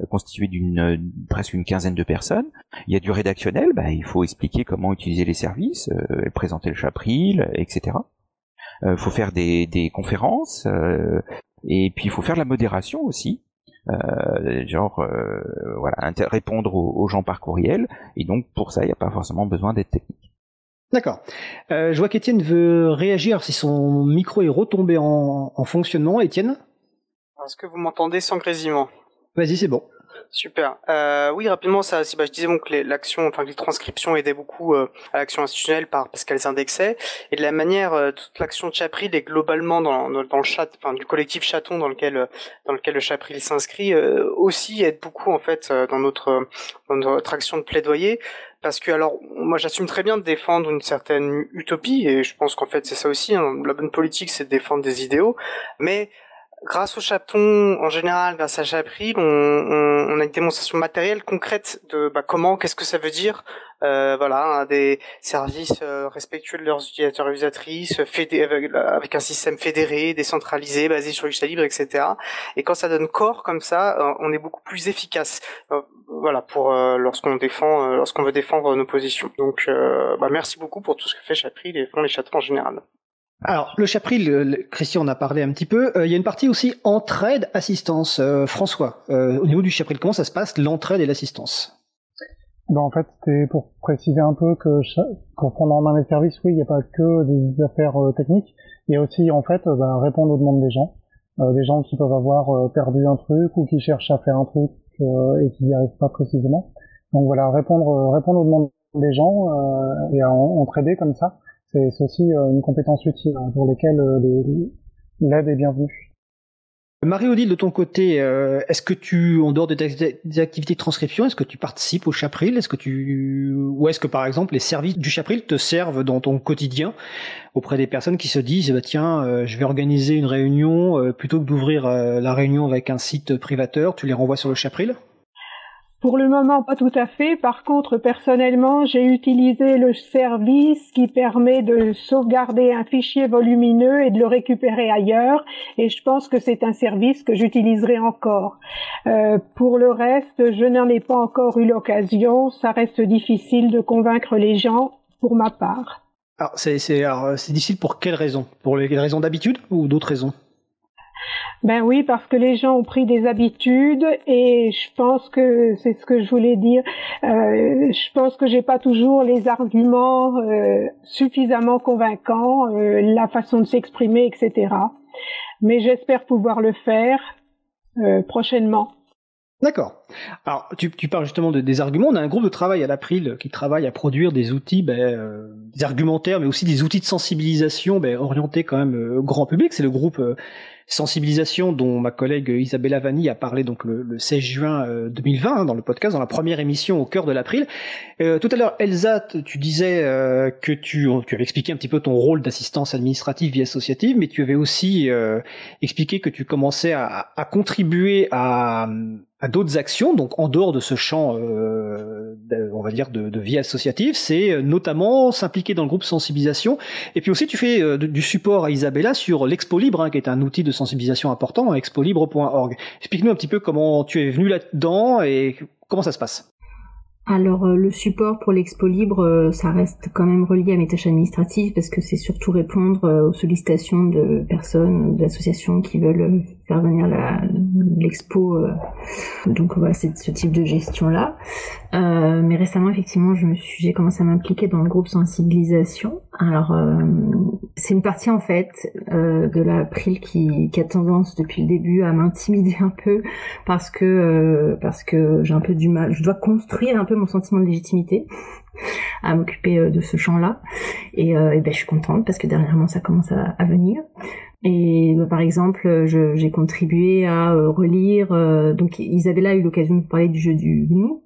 constitué d'une presque une quinzaine de personnes. Il y a du rédactionnel, bah, il faut expliquer comment utiliser les services, euh, présenter le chapril, etc. Il euh, faut faire des, conférences, et puis il faut faire la modération aussi. genre voilà répondre aux gens par courriel et donc pour ça il n'y a pas forcément besoin d'être technique D'accord. Euh, je vois qu'Étienne veut réagir si son micro est retombé en, fonctionnement. Étienne? Est-ce que vous m'entendez sans grésillement? Vas-y, c'est bon. Super. Euh, oui, rapidement, ça, bah, je disais bon que l'action, enfin que les transcriptions aidaient beaucoup euh, à l'action institutionnelle par parce qu'elles indexaient, et de la manière, euh, toute l'action de Chapril est globalement dans, dans, le chat, enfin du collectif chaton dans lequel dans lequel le Chapril s'inscrit, aussi aide beaucoup en fait dans notre dans notre action de plaidoyer parce que alors moi j'assume très bien de défendre une certaine utopie et je pense qu'en fait c'est ça aussi hein. la bonne politique c'est de défendre des idéaux mais grâce au chaton en général, grâce à Chapril, on, on, a une démonstration matérielle concrète de bah, comment, qu'est-ce que ça veut dire, euh, voilà, des services euh, respectueux de leurs utilisateurs et utilisatrices, avec, un système fédéré, décentralisé, basé sur l'usage libre, etc. Et quand ça donne corps comme ça, euh, on est beaucoup plus efficace. voilà, pour lorsqu'on défend, lorsqu'on veut défendre nos positions. Donc, bah, merci beaucoup pour tout ce que fait Chapril et les chatons en général. Alors, le chapril, Christian en a parlé un petit peu. il y a une partie aussi entraide, assistance. François, au niveau du chapril, comment ça se passe, l'entraide et l'assistance? Ben, en fait, c'était pour préciser un peu que quand on en a les services, oui, il n'y a pas que des affaires techniques, il y a aussi en fait ben, répondre aux demandes des gens. Euh, des gens qui peuvent avoir euh, perdu un truc ou qui cherchent à faire un truc euh, et qui n'y arrivent pas précisément. Donc voilà, répondre, répondre aux demandes des gens et en, trader comme ça, c'est aussi une compétence utile hein, pour lesquelles l'aide est bienvenue. Marie-Odile, de ton côté, euh, est-ce que tu, en dehors des, activités de transcription, est-ce que tu participes au Chapril? Est-ce que tu, ou est-ce que par exemple les services du Chapril te servent dans ton quotidien auprès des personnes qui se disent, bah, tiens, euh, je vais organiser une réunion euh, plutôt que d'ouvrir la réunion avec un site privateur, tu les renvoies sur le Chapril? Pour le moment, pas tout à fait. Par contre, personnellement, j'ai utilisé le service qui permet de sauvegarder un fichier volumineux et de le récupérer ailleurs. Et je pense que c'est un service que j'utiliserai encore. Euh, pour le reste, je n'en ai pas encore eu l'occasion. Ça reste difficile de convaincre les gens pour ma part. Alors, c'est difficile pour quelles raisons Pour les raisons d'habitude ou d'autres raisons? Ben oui, parce que les gens ont pris des habitudes et je pense que c'est ce que je voulais dire. Euh, je pense que j'ai pas toujours les arguments euh, suffisamment convaincants, euh, la façon de s'exprimer, etc. Mais j'espère pouvoir le faire prochainement. D'accord. Alors, tu, parles justement de, des arguments. On a un groupe de travail à l'April qui travaille à produire des outils, ben, des argumentaires, mais aussi des outils de sensibilisation ben, orientés quand même au grand public. C'est le groupe sensibilisation dont ma collègue Isabella Vanni a parlé donc le, 16 juin 2020 euh, hein, dans le podcast, dans la première émission au cœur de l'April. Euh, tout à l'heure, Elsa, tu disais euh, que tu, avais expliqué un petit peu ton rôle d'assistance administrative vie associative, mais tu avais aussi expliqué que tu commençais à, à contribuer à, à d'autres actions, donc en dehors de ce champ, euh, on va dire, de, vie associative, c'est euh, notamment s'impliquer dans le groupe sensibilisation. Et puis aussi, tu fais euh, du support à Isabella sur l'Expo Libre, hein, qui est un outil de sensibilisation important, expolibre.org. Explique-nous un petit peu comment tu es venu là-dedans et comment ça se passe. Alors le support pour l'expo libre, ça reste quand même relié à mes tâches administratives parce que c'est surtout répondre aux sollicitations de personnes, d'associations qui veulent faire venir l'expo. donc voilà, c'est ce type de gestion-là. mais récemment, effectivement, je me suis, j'ai commencé à m'impliquer dans le groupe sensibilisation. Alors c'est une partie en fait de l'April qui, qui a tendance depuis le début à m'intimider un peu parce que parce que j'ai un peu du mal. Je dois construire un peu mon sentiment de légitimité à m'occuper euh, de ce champ-là. Et, euh, ben, je suis contente parce que dernièrement ça commence à, venir. Et bah, par exemple, j'ai contribué à euh, relire. donc Isabella a eu l'occasion de parler du jeu du GNU,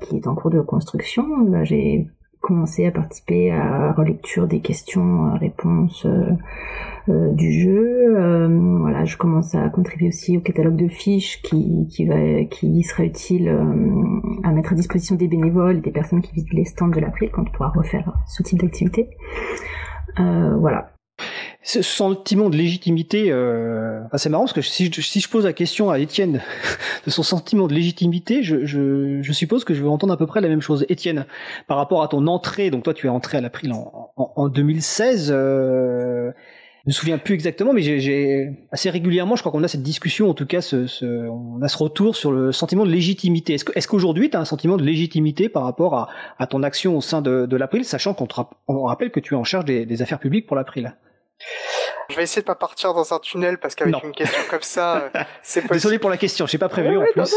qui est en cours de construction. j'ai commencé à participer à relecture des questions, réponses euh, du jeu. Euh, voilà, je commence à contribuer aussi au catalogue de fiches qui, qui, va, qui sera utile euh, à mettre à disposition des bénévoles et des personnes qui visitent les stands de l'April quand on pourra refaire ce type d'activité. voilà. Ce sentiment de légitimité, euh... c'est marrant parce que si je, pose la question à Étienne de son sentiment de légitimité, je, suppose que je vais entendre à peu près la même chose. Étienne, par rapport à ton entrée, donc toi tu es entré à l'April en, en, en 2016, euh, je me souviens plus exactement, mais j'ai assez régulièrement, je crois qu'on a cette discussion, en tout cas, on a ce retour sur le sentiment de légitimité. Est-ce qu'aujourd'hui, tu as un sentiment de légitimité par rapport à, ton action au sein de, l'April, sachant qu'on rappelle que tu es en charge des affaires publiques pour l'April je vais essayer de pas partir dans un tunnel parce qu'avec une question comme ça, euh, c'est pas. Désolé pour la question, j'ai pas prévu en plus.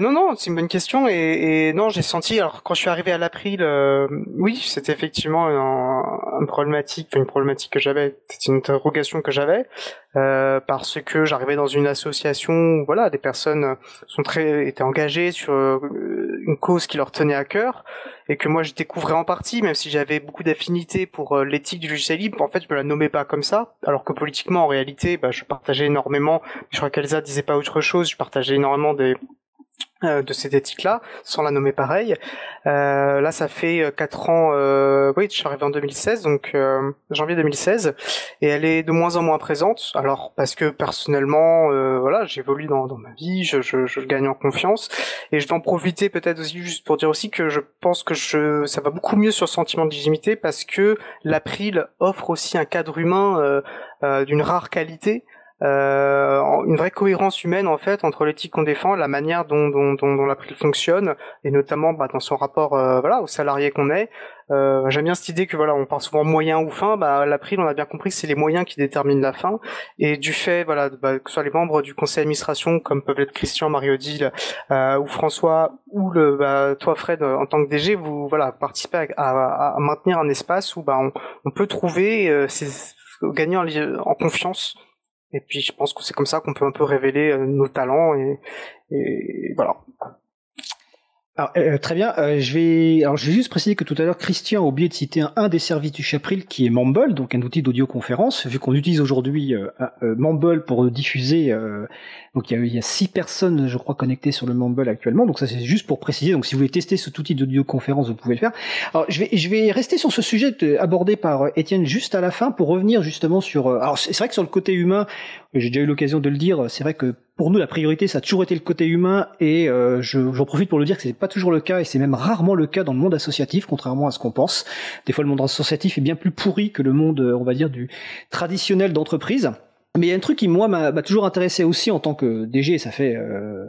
Non, non, c'est une bonne question et, et non, j'ai senti. Alors quand je suis arrivé à l'April, euh, oui, c'était effectivement une problématique, une problématique que j'avais, c'était une interrogation que j'avais euh, parce que j'arrivais dans une association où voilà, des personnes sont très étaient engagées sur euh, une cause qui leur tenait à cœur et que moi je découvrais en partie, même si j'avais beaucoup d'affinités pour euh, l'éthique du logiciel libre. En fait, je me la nommais pas comme ça, alors que politiquement, en réalité, bah, je partageais énormément. Je crois qu'Elsa disait pas autre chose. Je partageais énormément des euh, de cette éthique-là, sans la nommer pareil. Euh, là, ça fait euh, quatre ans. Euh, oui, je suis arrivé en 2016, donc euh, janvier 2016, et elle est de moins en moins présente. Alors parce que personnellement, voilà, j'évolue dans, dans ma vie, je, je, je, gagne en confiance, et je vais en profiter peut-être aussi juste pour dire aussi que je pense que je, ça va beaucoup mieux sur le sentiment de légitimité parce que l'April offre aussi un cadre humain d'une rare qualité euh, une vraie cohérence humaine en fait entre l'éthique qu'on défend, la manière dont, dont, dont, dont l'April fonctionne, et notamment bah, dans son rapport euh, voilà aux salariés qu'on est. Euh, J'aime bien cette idée que voilà, on parle souvent moyen ou fin. Bah, l'April, on a bien compris que c'est les moyens qui déterminent la fin. Et du fait, voilà, bah, que ce soit les membres du conseil d'administration, comme peuvent être Christian, Marie-Odile euh, ou François, ou le, bah, toi Fred, en tant que DG, vous voilà, participez à, à, à maintenir un espace où bah, on, on peut trouver euh, ces, en confiance et puis je pense que c'est comme ça qu'on peut un peu révéler euh, nos talents et, et voilà. Alors, euh, très bien. Euh, je vais, alors je vais juste préciser que tout à l'heure Christian a oublié de citer un, des services du Chapril qui est Mumble, donc un outil d'audioconférence. Vu qu'on utilise aujourd'hui euh, Mumble pour diffuser, donc il y, a, il y, a, six personnes, je crois, connectées sur le Mumble actuellement. Donc ça c'est juste pour préciser. Donc si vous voulez tester cet outil d'audioconférence, vous pouvez le faire. Alors je vais, je vais rester sur ce sujet abordé par Étienne juste à la fin pour revenir justement sur. alors c'est vrai que sur le côté humain, j'ai déjà eu l'occasion de le dire. C'est vrai que pour nous, la priorité, ça a toujours été le côté humain, et euh, j'en profite pour le dire que c'est pas toujours le cas, et c'est même rarement le cas dans le monde associatif, contrairement à ce qu'on pense. Des fois, le monde associatif est bien plus pourri que le monde, on va dire, du traditionnel d'entreprise. Mais il y a un truc qui, moi, m'a toujours intéressé aussi en tant que DG, ça fait... Euh,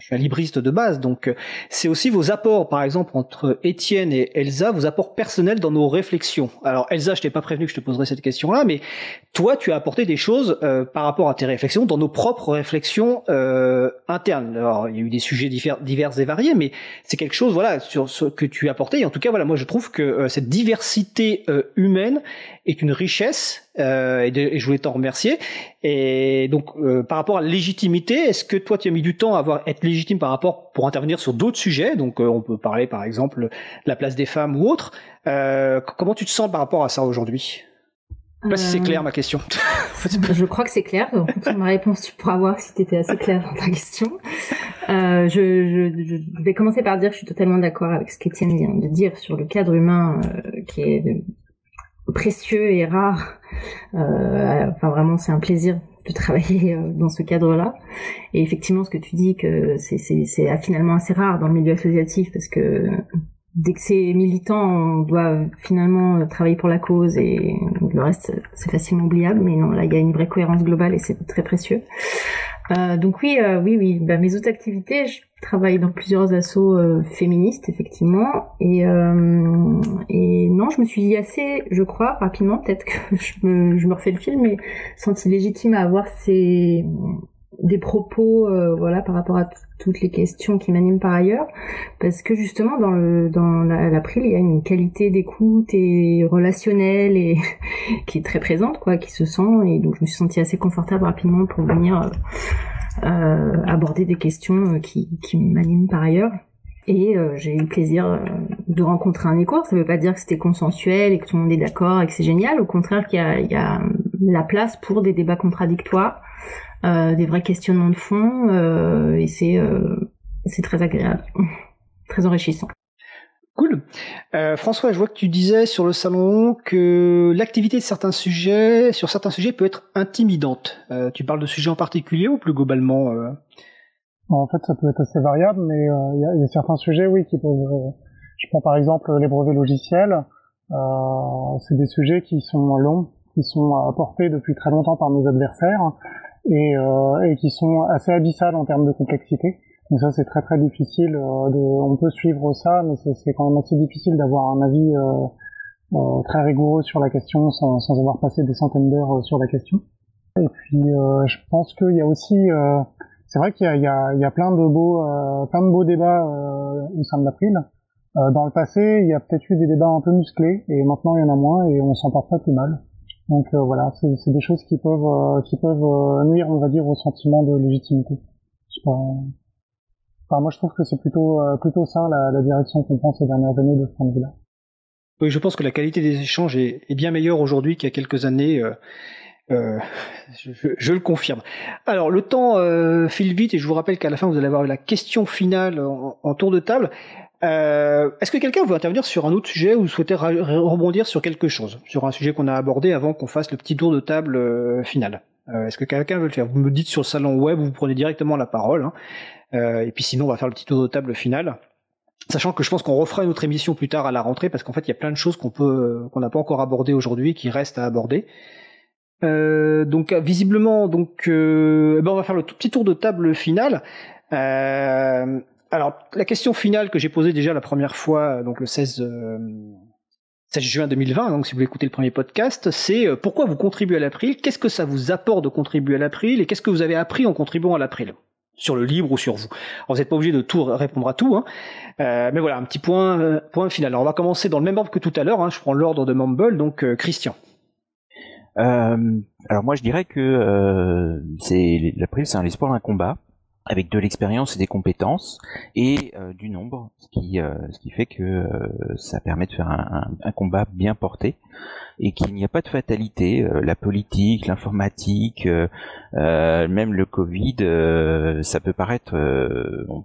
je suis un libriste de base, donc euh, c'est aussi vos apports, par exemple, entre Étienne et Elsa, vos apports personnels dans nos réflexions. Alors Elsa, je t'ai pas prévenu que je te poserais cette question-là, mais toi, tu as apporté des choses euh, par rapport à tes réflexions, dans nos propres réflexions euh, internes. Alors, il y a eu des sujets divers, et variés, mais c'est quelque chose, voilà, sur ce que tu as apporté. Et en tout cas, voilà, moi, je trouve que cette diversité humaine est une richesse euh, et, je voulais t'en remercier. Et donc, euh, par rapport à la légitimité, est-ce que toi, tu as mis du temps à avoir, être légitime par rapport pour intervenir sur d'autres sujets? Donc, euh, on peut parler, par exemple, de la place des femmes ou autre. comment tu te sens par rapport à ça aujourd'hui? Je sais pas si c'est clair ma question. je crois que c'est clair. En fonction de ma réponse, tu pourras voir si tu étais assez clair dans ta question. Euh, je, je, je, vais commencer par dire que je suis totalement d'accord avec ce qu'Étienne vient de dire sur le cadre humain euh, qui est précieux et rare. Euh, enfin vraiment, c'est un plaisir de travailler euh, dans ce cadre-là. Et effectivement, ce que tu dis que c'est finalement assez rare dans le milieu associatif parce que dès que c'est militant, on doit finalement travailler pour la cause et le reste, c'est facilement oubliable. Mais non, là, il y a une vraie cohérence globale et c'est très précieux. Euh, donc oui, euh, oui, oui. Bah, mes autres activités, je travaille dans plusieurs assos euh, féministes, effectivement. Et, euh, et non, je me suis assez, je crois, rapidement, peut-être que je me, je me refais le film, mais senti légitime à avoir ces des propos, voilà, par rapport à toutes les questions qui m'animent par ailleurs, parce que justement dans le dans l'April, il y a une qualité d'écoute et relationnelle et qui est très présente, quoi, qui se sent, et donc je me suis sentie assez confortable rapidement pour venir euh, euh aborder des questions euh, qui, qui m'animent par ailleurs. Et euh, j'ai eu le plaisir de rencontrer un écho. Ça veut pas dire que c'était consensuel et que tout le monde est d'accord et que c'est génial. Au contraire, qu'il y y a la place pour des débats contradictoires euh, des vrais questionnements de fond, euh, et c'est euh, c'est très agréable, très enrichissant. Cool. Euh, François, je vois que tu disais sur le salon que l'activité de certains sujets, sur certains sujets, peut être intimidante. Euh, tu parles de sujets en particulier ou plus globalement euh... En fait, ça peut être assez variable, mais il y, a certains sujets, oui, qui peuvent. je prends par exemple les brevets logiciels. c'est des sujets qui sont longs, qui sont apportés depuis très longtemps par nos adversaires et, et qui sont assez abyssales en termes de complexité. Donc ça c'est très très difficile. Euh, de, on peut suivre ça, mais c'est quand même assez difficile d'avoir un avis euh, euh, très rigoureux sur la question sans, sans avoir passé des centaines d'heures euh, sur la question. Et puis je pense qu'il y a aussi, c'est vrai qu'il y, y, y a, plein de beaux, plein de beaux débats au sein de l'April. dans le passé, il y a peut-être eu des débats un peu musclés, et maintenant il y en a moins, et on s'en porte pas plus mal. Donc euh, voilà, c'est des choses qui peuvent euh, qui peuvent euh, nuire, on va dire, au sentiment de légitimité. Je enfin, moi je trouve que c'est plutôt plutôt ça la, la direction qu'on prend ces dernières années de ce point de vue-là. Oui, je pense que la qualité des échanges est, est bien meilleure aujourd'hui qu'il y a quelques années. Euh, je, le confirme. Alors le temps euh, file vite et je vous rappelle qu'à la fin vous allez avoir la question finale en, tour de table. Euh, est-ce que quelqu'un veut intervenir sur un autre sujet ou souhaitez rebondir sur quelque chose, sur un sujet qu'on a abordé avant qu'on fasse le petit tour de table final? Est-ce que quelqu'un veut le faire? Vous me dites sur le salon web, vous prenez directement la parole. Hein. et puis sinon on va faire le petit tour de table final. Sachant que je pense qu'on refera une autre émission plus tard à la rentrée parce qu'en fait il y a plein de choses qu'on peut qu'on n'a pas encore abordées aujourd'hui qui restent à aborder. Euh, donc visiblement, donc, euh, eh ben on va faire le tout petit tour de table final. Euh, alors la question finale que j'ai posée déjà la première fois, donc le 16, 16 juin 2020, donc si vous voulez écouter le premier podcast, c'est pourquoi vous contribuez à l'April, qu'est-ce que ça vous apporte de contribuer à l'April? Et qu'est-ce que vous avez appris en contribuant à l'April? Sur le libre ou sur vous? Alors, vous n'êtes pas obligé de tout répondre à tout, hein. mais voilà, un petit point, point final. Alors on va commencer dans le même ordre que tout à l'heure, hein. je prends l'ordre de Mumble, donc Christian. Euh, alors moi je dirais que euh, c'est l'April c'est un espoir d'un combat avec de l'expérience et des compétences et euh, du nombre, ce qui, ce qui fait que ça permet de faire un, un, combat bien porté et qu'il n'y a pas de fatalité. la politique, l'informatique, même le Covid, ça peut paraître,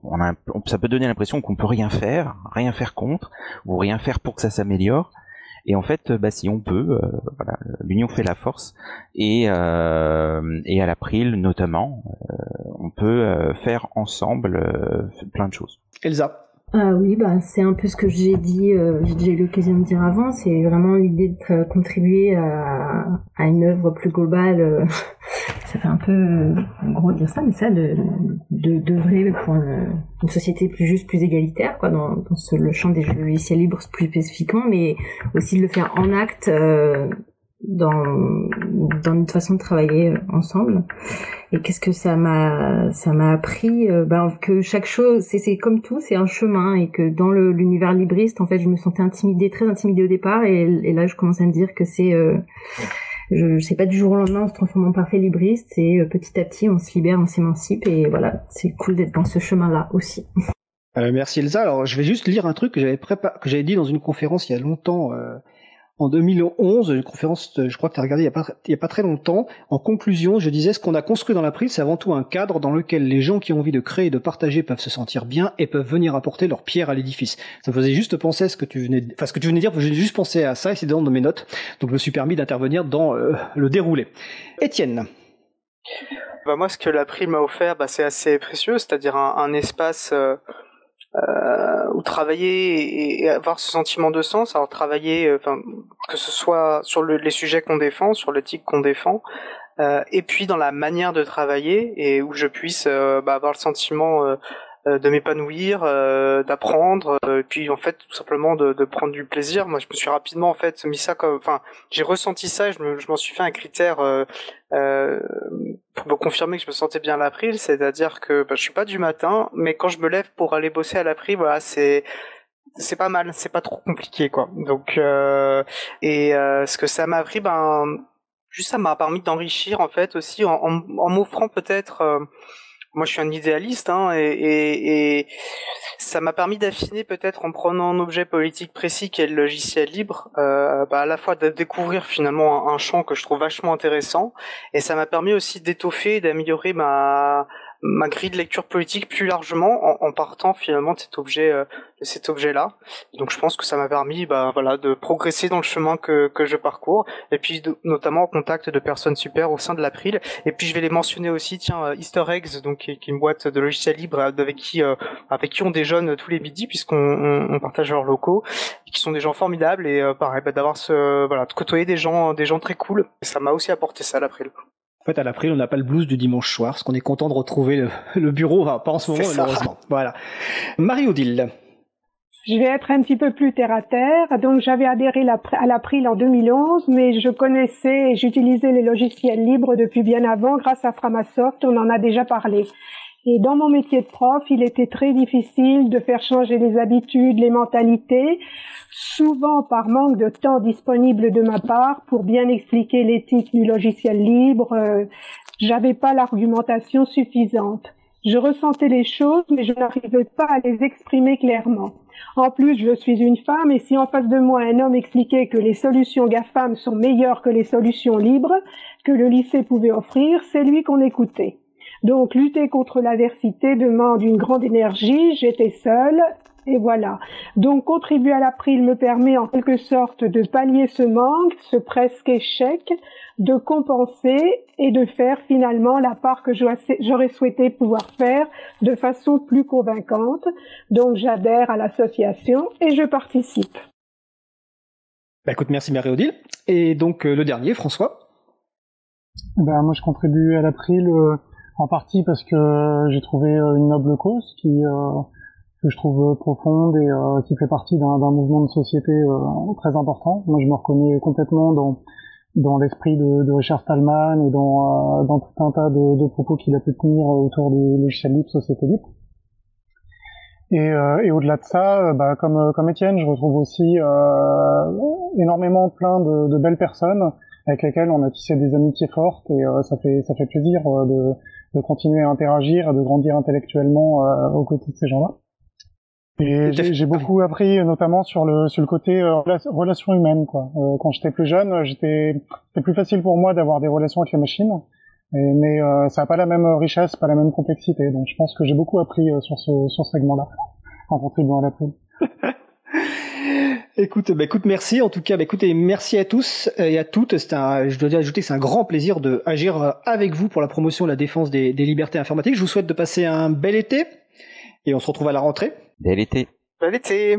on a, ça peut donner l'impression qu'on peut rien faire, rien faire contre ou rien faire pour que ça s'améliore. Et en fait, bah, si on peut, euh, voilà, l'union fait la force. Et, euh, et à l'April notamment, euh, on peut faire ensemble plein de choses. Elsa. Ah oui, bah c'est un peu ce que j'ai dit, j'ai déjà eu l'occasion de dire avant. C'est vraiment l'idée de contribuer à, à, une œuvre plus globale. ça fait un peu gros dire ça, mais ça de d'œuvrer pour une, société plus juste, plus égalitaire, quoi, dans, dans ce, le champ des logiciels libres plus spécifiquement, mais aussi de le faire en acte. Dans dans notre façon de travailler euh, ensemble. Et qu'est-ce que ça m'a ça m'a appris ben, que chaque chose c'est c'est comme tout c'est un chemin. Et que dans l'univers libriste en fait je me sentais intimidée très intimidée au départ. Et, et là je commence à me dire que c'est euh, je, sais pas du jour au lendemain on se transforme en parfait libriste. Euh, petit à petit on se libère on s'émancipe. Et voilà c'est cool d'être dans ce chemin là aussi merci Elsa. Alors je vais juste lire un truc que j'avais que j'avais dit dans une conférence il y a longtemps en 2011, une conférence, je crois que tu as regardé il n'y a, pas, très longtemps. En conclusion, je disais ce qu'on a construit dans l'April, c'est avant tout un cadre dans lequel les gens qui ont envie de créer et de partager peuvent se sentir bien et peuvent venir apporter leur pierre à l'édifice. Ça me faisait juste penser à ce que tu venais, enfin ce que tu venais dire, j'ai juste pensé à ça et c'est dans mes notes. Donc je me suis permis d'intervenir dans euh, le déroulé. Étienne. Bah moi, ce que l'April m'a offert, bah, c'est assez précieux, c'est-à-dire un, espace. Euh, euh, ou travailler et, avoir ce sentiment de sens. Alors travailler, euh, enfin que ce soit sur le, les sujets qu'on défend, sur l'éthique qu'on défend, euh, et puis dans la manière de travailler et où je puisse bah, avoir le sentiment de m'épanouir, euh, d'apprendre, euh, et puis en fait tout simplement de, de, prendre du plaisir. Moi, je me suis rapidement en fait mis ça comme, enfin, j'ai ressenti ça, je, me, je m'en suis fait un critère euh, pour me confirmer que je me sentais bien l'April, c'est-à-dire que bah, je suis pas du matin, mais quand je me lève pour aller bosser à l'April, voilà, c'est c'est pas mal, c'est pas trop compliqué quoi. Donc et ce que ça m'a appris, ben juste ça m'a permis d'enrichir en fait aussi en, en, en m'offrant peut-être moi je suis un idéaliste hein, et, et, et ça m'a permis d'affiner peut-être en prenant un objet politique précis qui est le logiciel libre, euh, bah, à la fois de découvrir finalement un, un, champ que je trouve vachement intéressant et ça m'a permis aussi d'étoffer d'améliorer ma ma grille de lecture politique plus largement en, en partant finalement de cet objet euh, de cet objet là donc je pense que ça m'a permis bah voilà de progresser dans le chemin que, que je parcours et puis notamment en contact de personnes super au sein de l'April. Et puis je vais les mentionner aussi tiens euh, Easter Eggs donc qui, est une boîte de logiciels libres euh, avec qui avec qui on déjeune tous les midis puisqu'on on, partage leurs locaux qui sont des gens formidables et pareil bah, d'avoir ce voilà de côtoyer des gens des gens très cool. Ça m'a aussi apporté ça l'April en fait, à l'April, on n'a pas le blues du dimanche soir, parce qu'on est content de retrouver le, bureau, enfin, pas en ce moment, malheureusement. Voilà. Marie-Odile. Je vais être un petit peu plus terre à terre. Donc, j'avais adhéré à l'April en 2011, mais je connaissais et j'utilisais les logiciels libres depuis bien avant grâce à Framasoft. On en a déjà parlé. Et dans mon métier de prof, il était très difficile de faire changer les habitudes, les mentalités, souvent par manque de temps disponible de ma part pour bien expliquer l'éthique du logiciel libre. Euh, j'avais pas l'argumentation suffisante. Je ressentais les choses, mais je n'arrivais pas à les exprimer clairement. En plus, je suis une femme et si en face de moi un homme expliquait que les solutions GAFAM sont meilleures que les solutions libres que le lycée pouvait offrir, c'est lui qu'on écoutait. Donc lutter contre l'adversité demande une grande énergie, j'étais seule, et voilà. Donc contribuer à l'April me permet en quelque sorte de pallier ce manque, ce presque échec, de compenser et de faire finalement la part que j'aurais souhaité pouvoir faire de façon plus convaincante. Donc j'adhère à l'association et je participe. Bah écoute, merci Marie-Odile. Et donc euh, le dernier, François? Ben, Moi je contribue à l'April euh, en partie parce que j'ai trouvé euh, une noble cause qui que je trouve profonde et qui fait partie d'un mouvement de société très important. Moi je me reconnais complètement dans dans l'esprit de, de, Richard Stallman et dans, euh, dans tout un tas de, de propos qu'il a pu tenir autour du logiciel libre, société libre. Et, euh, et au-delà de ça, euh, bah, comme, comme Étienne, je retrouve aussi énormément plein de, de, belles personnes avec lesquelles on a tissé des amitiés fortes et ça fait ça fait plaisir de, de continuer à interagir, de grandir intellectuellement aux côtés de ces gens-là. Et j'ai beaucoup appris, notamment sur le sur le côté euh, relation humaine. Quoi. Euh, quand j'étais plus jeune, j'étais c'était plus facile pour moi d'avoir des relations avec les machines, mais euh, ça n'a pas la même richesse, pas la même complexité. Donc je pense que j'ai beaucoup appris sur ce sur ce segment-là en contribuant à la poule. Écoute, bah, écoute, merci. En tout cas, bah, écoutez, merci à tous et à toutes. C'est un, je dois ajouter que c'est un grand plaisir de agir avec vous pour la promotion et la défense des, des libertés informatiques. Je vous souhaite de passer un bel été et on se retrouve à la rentrée. Bel été. Bel été.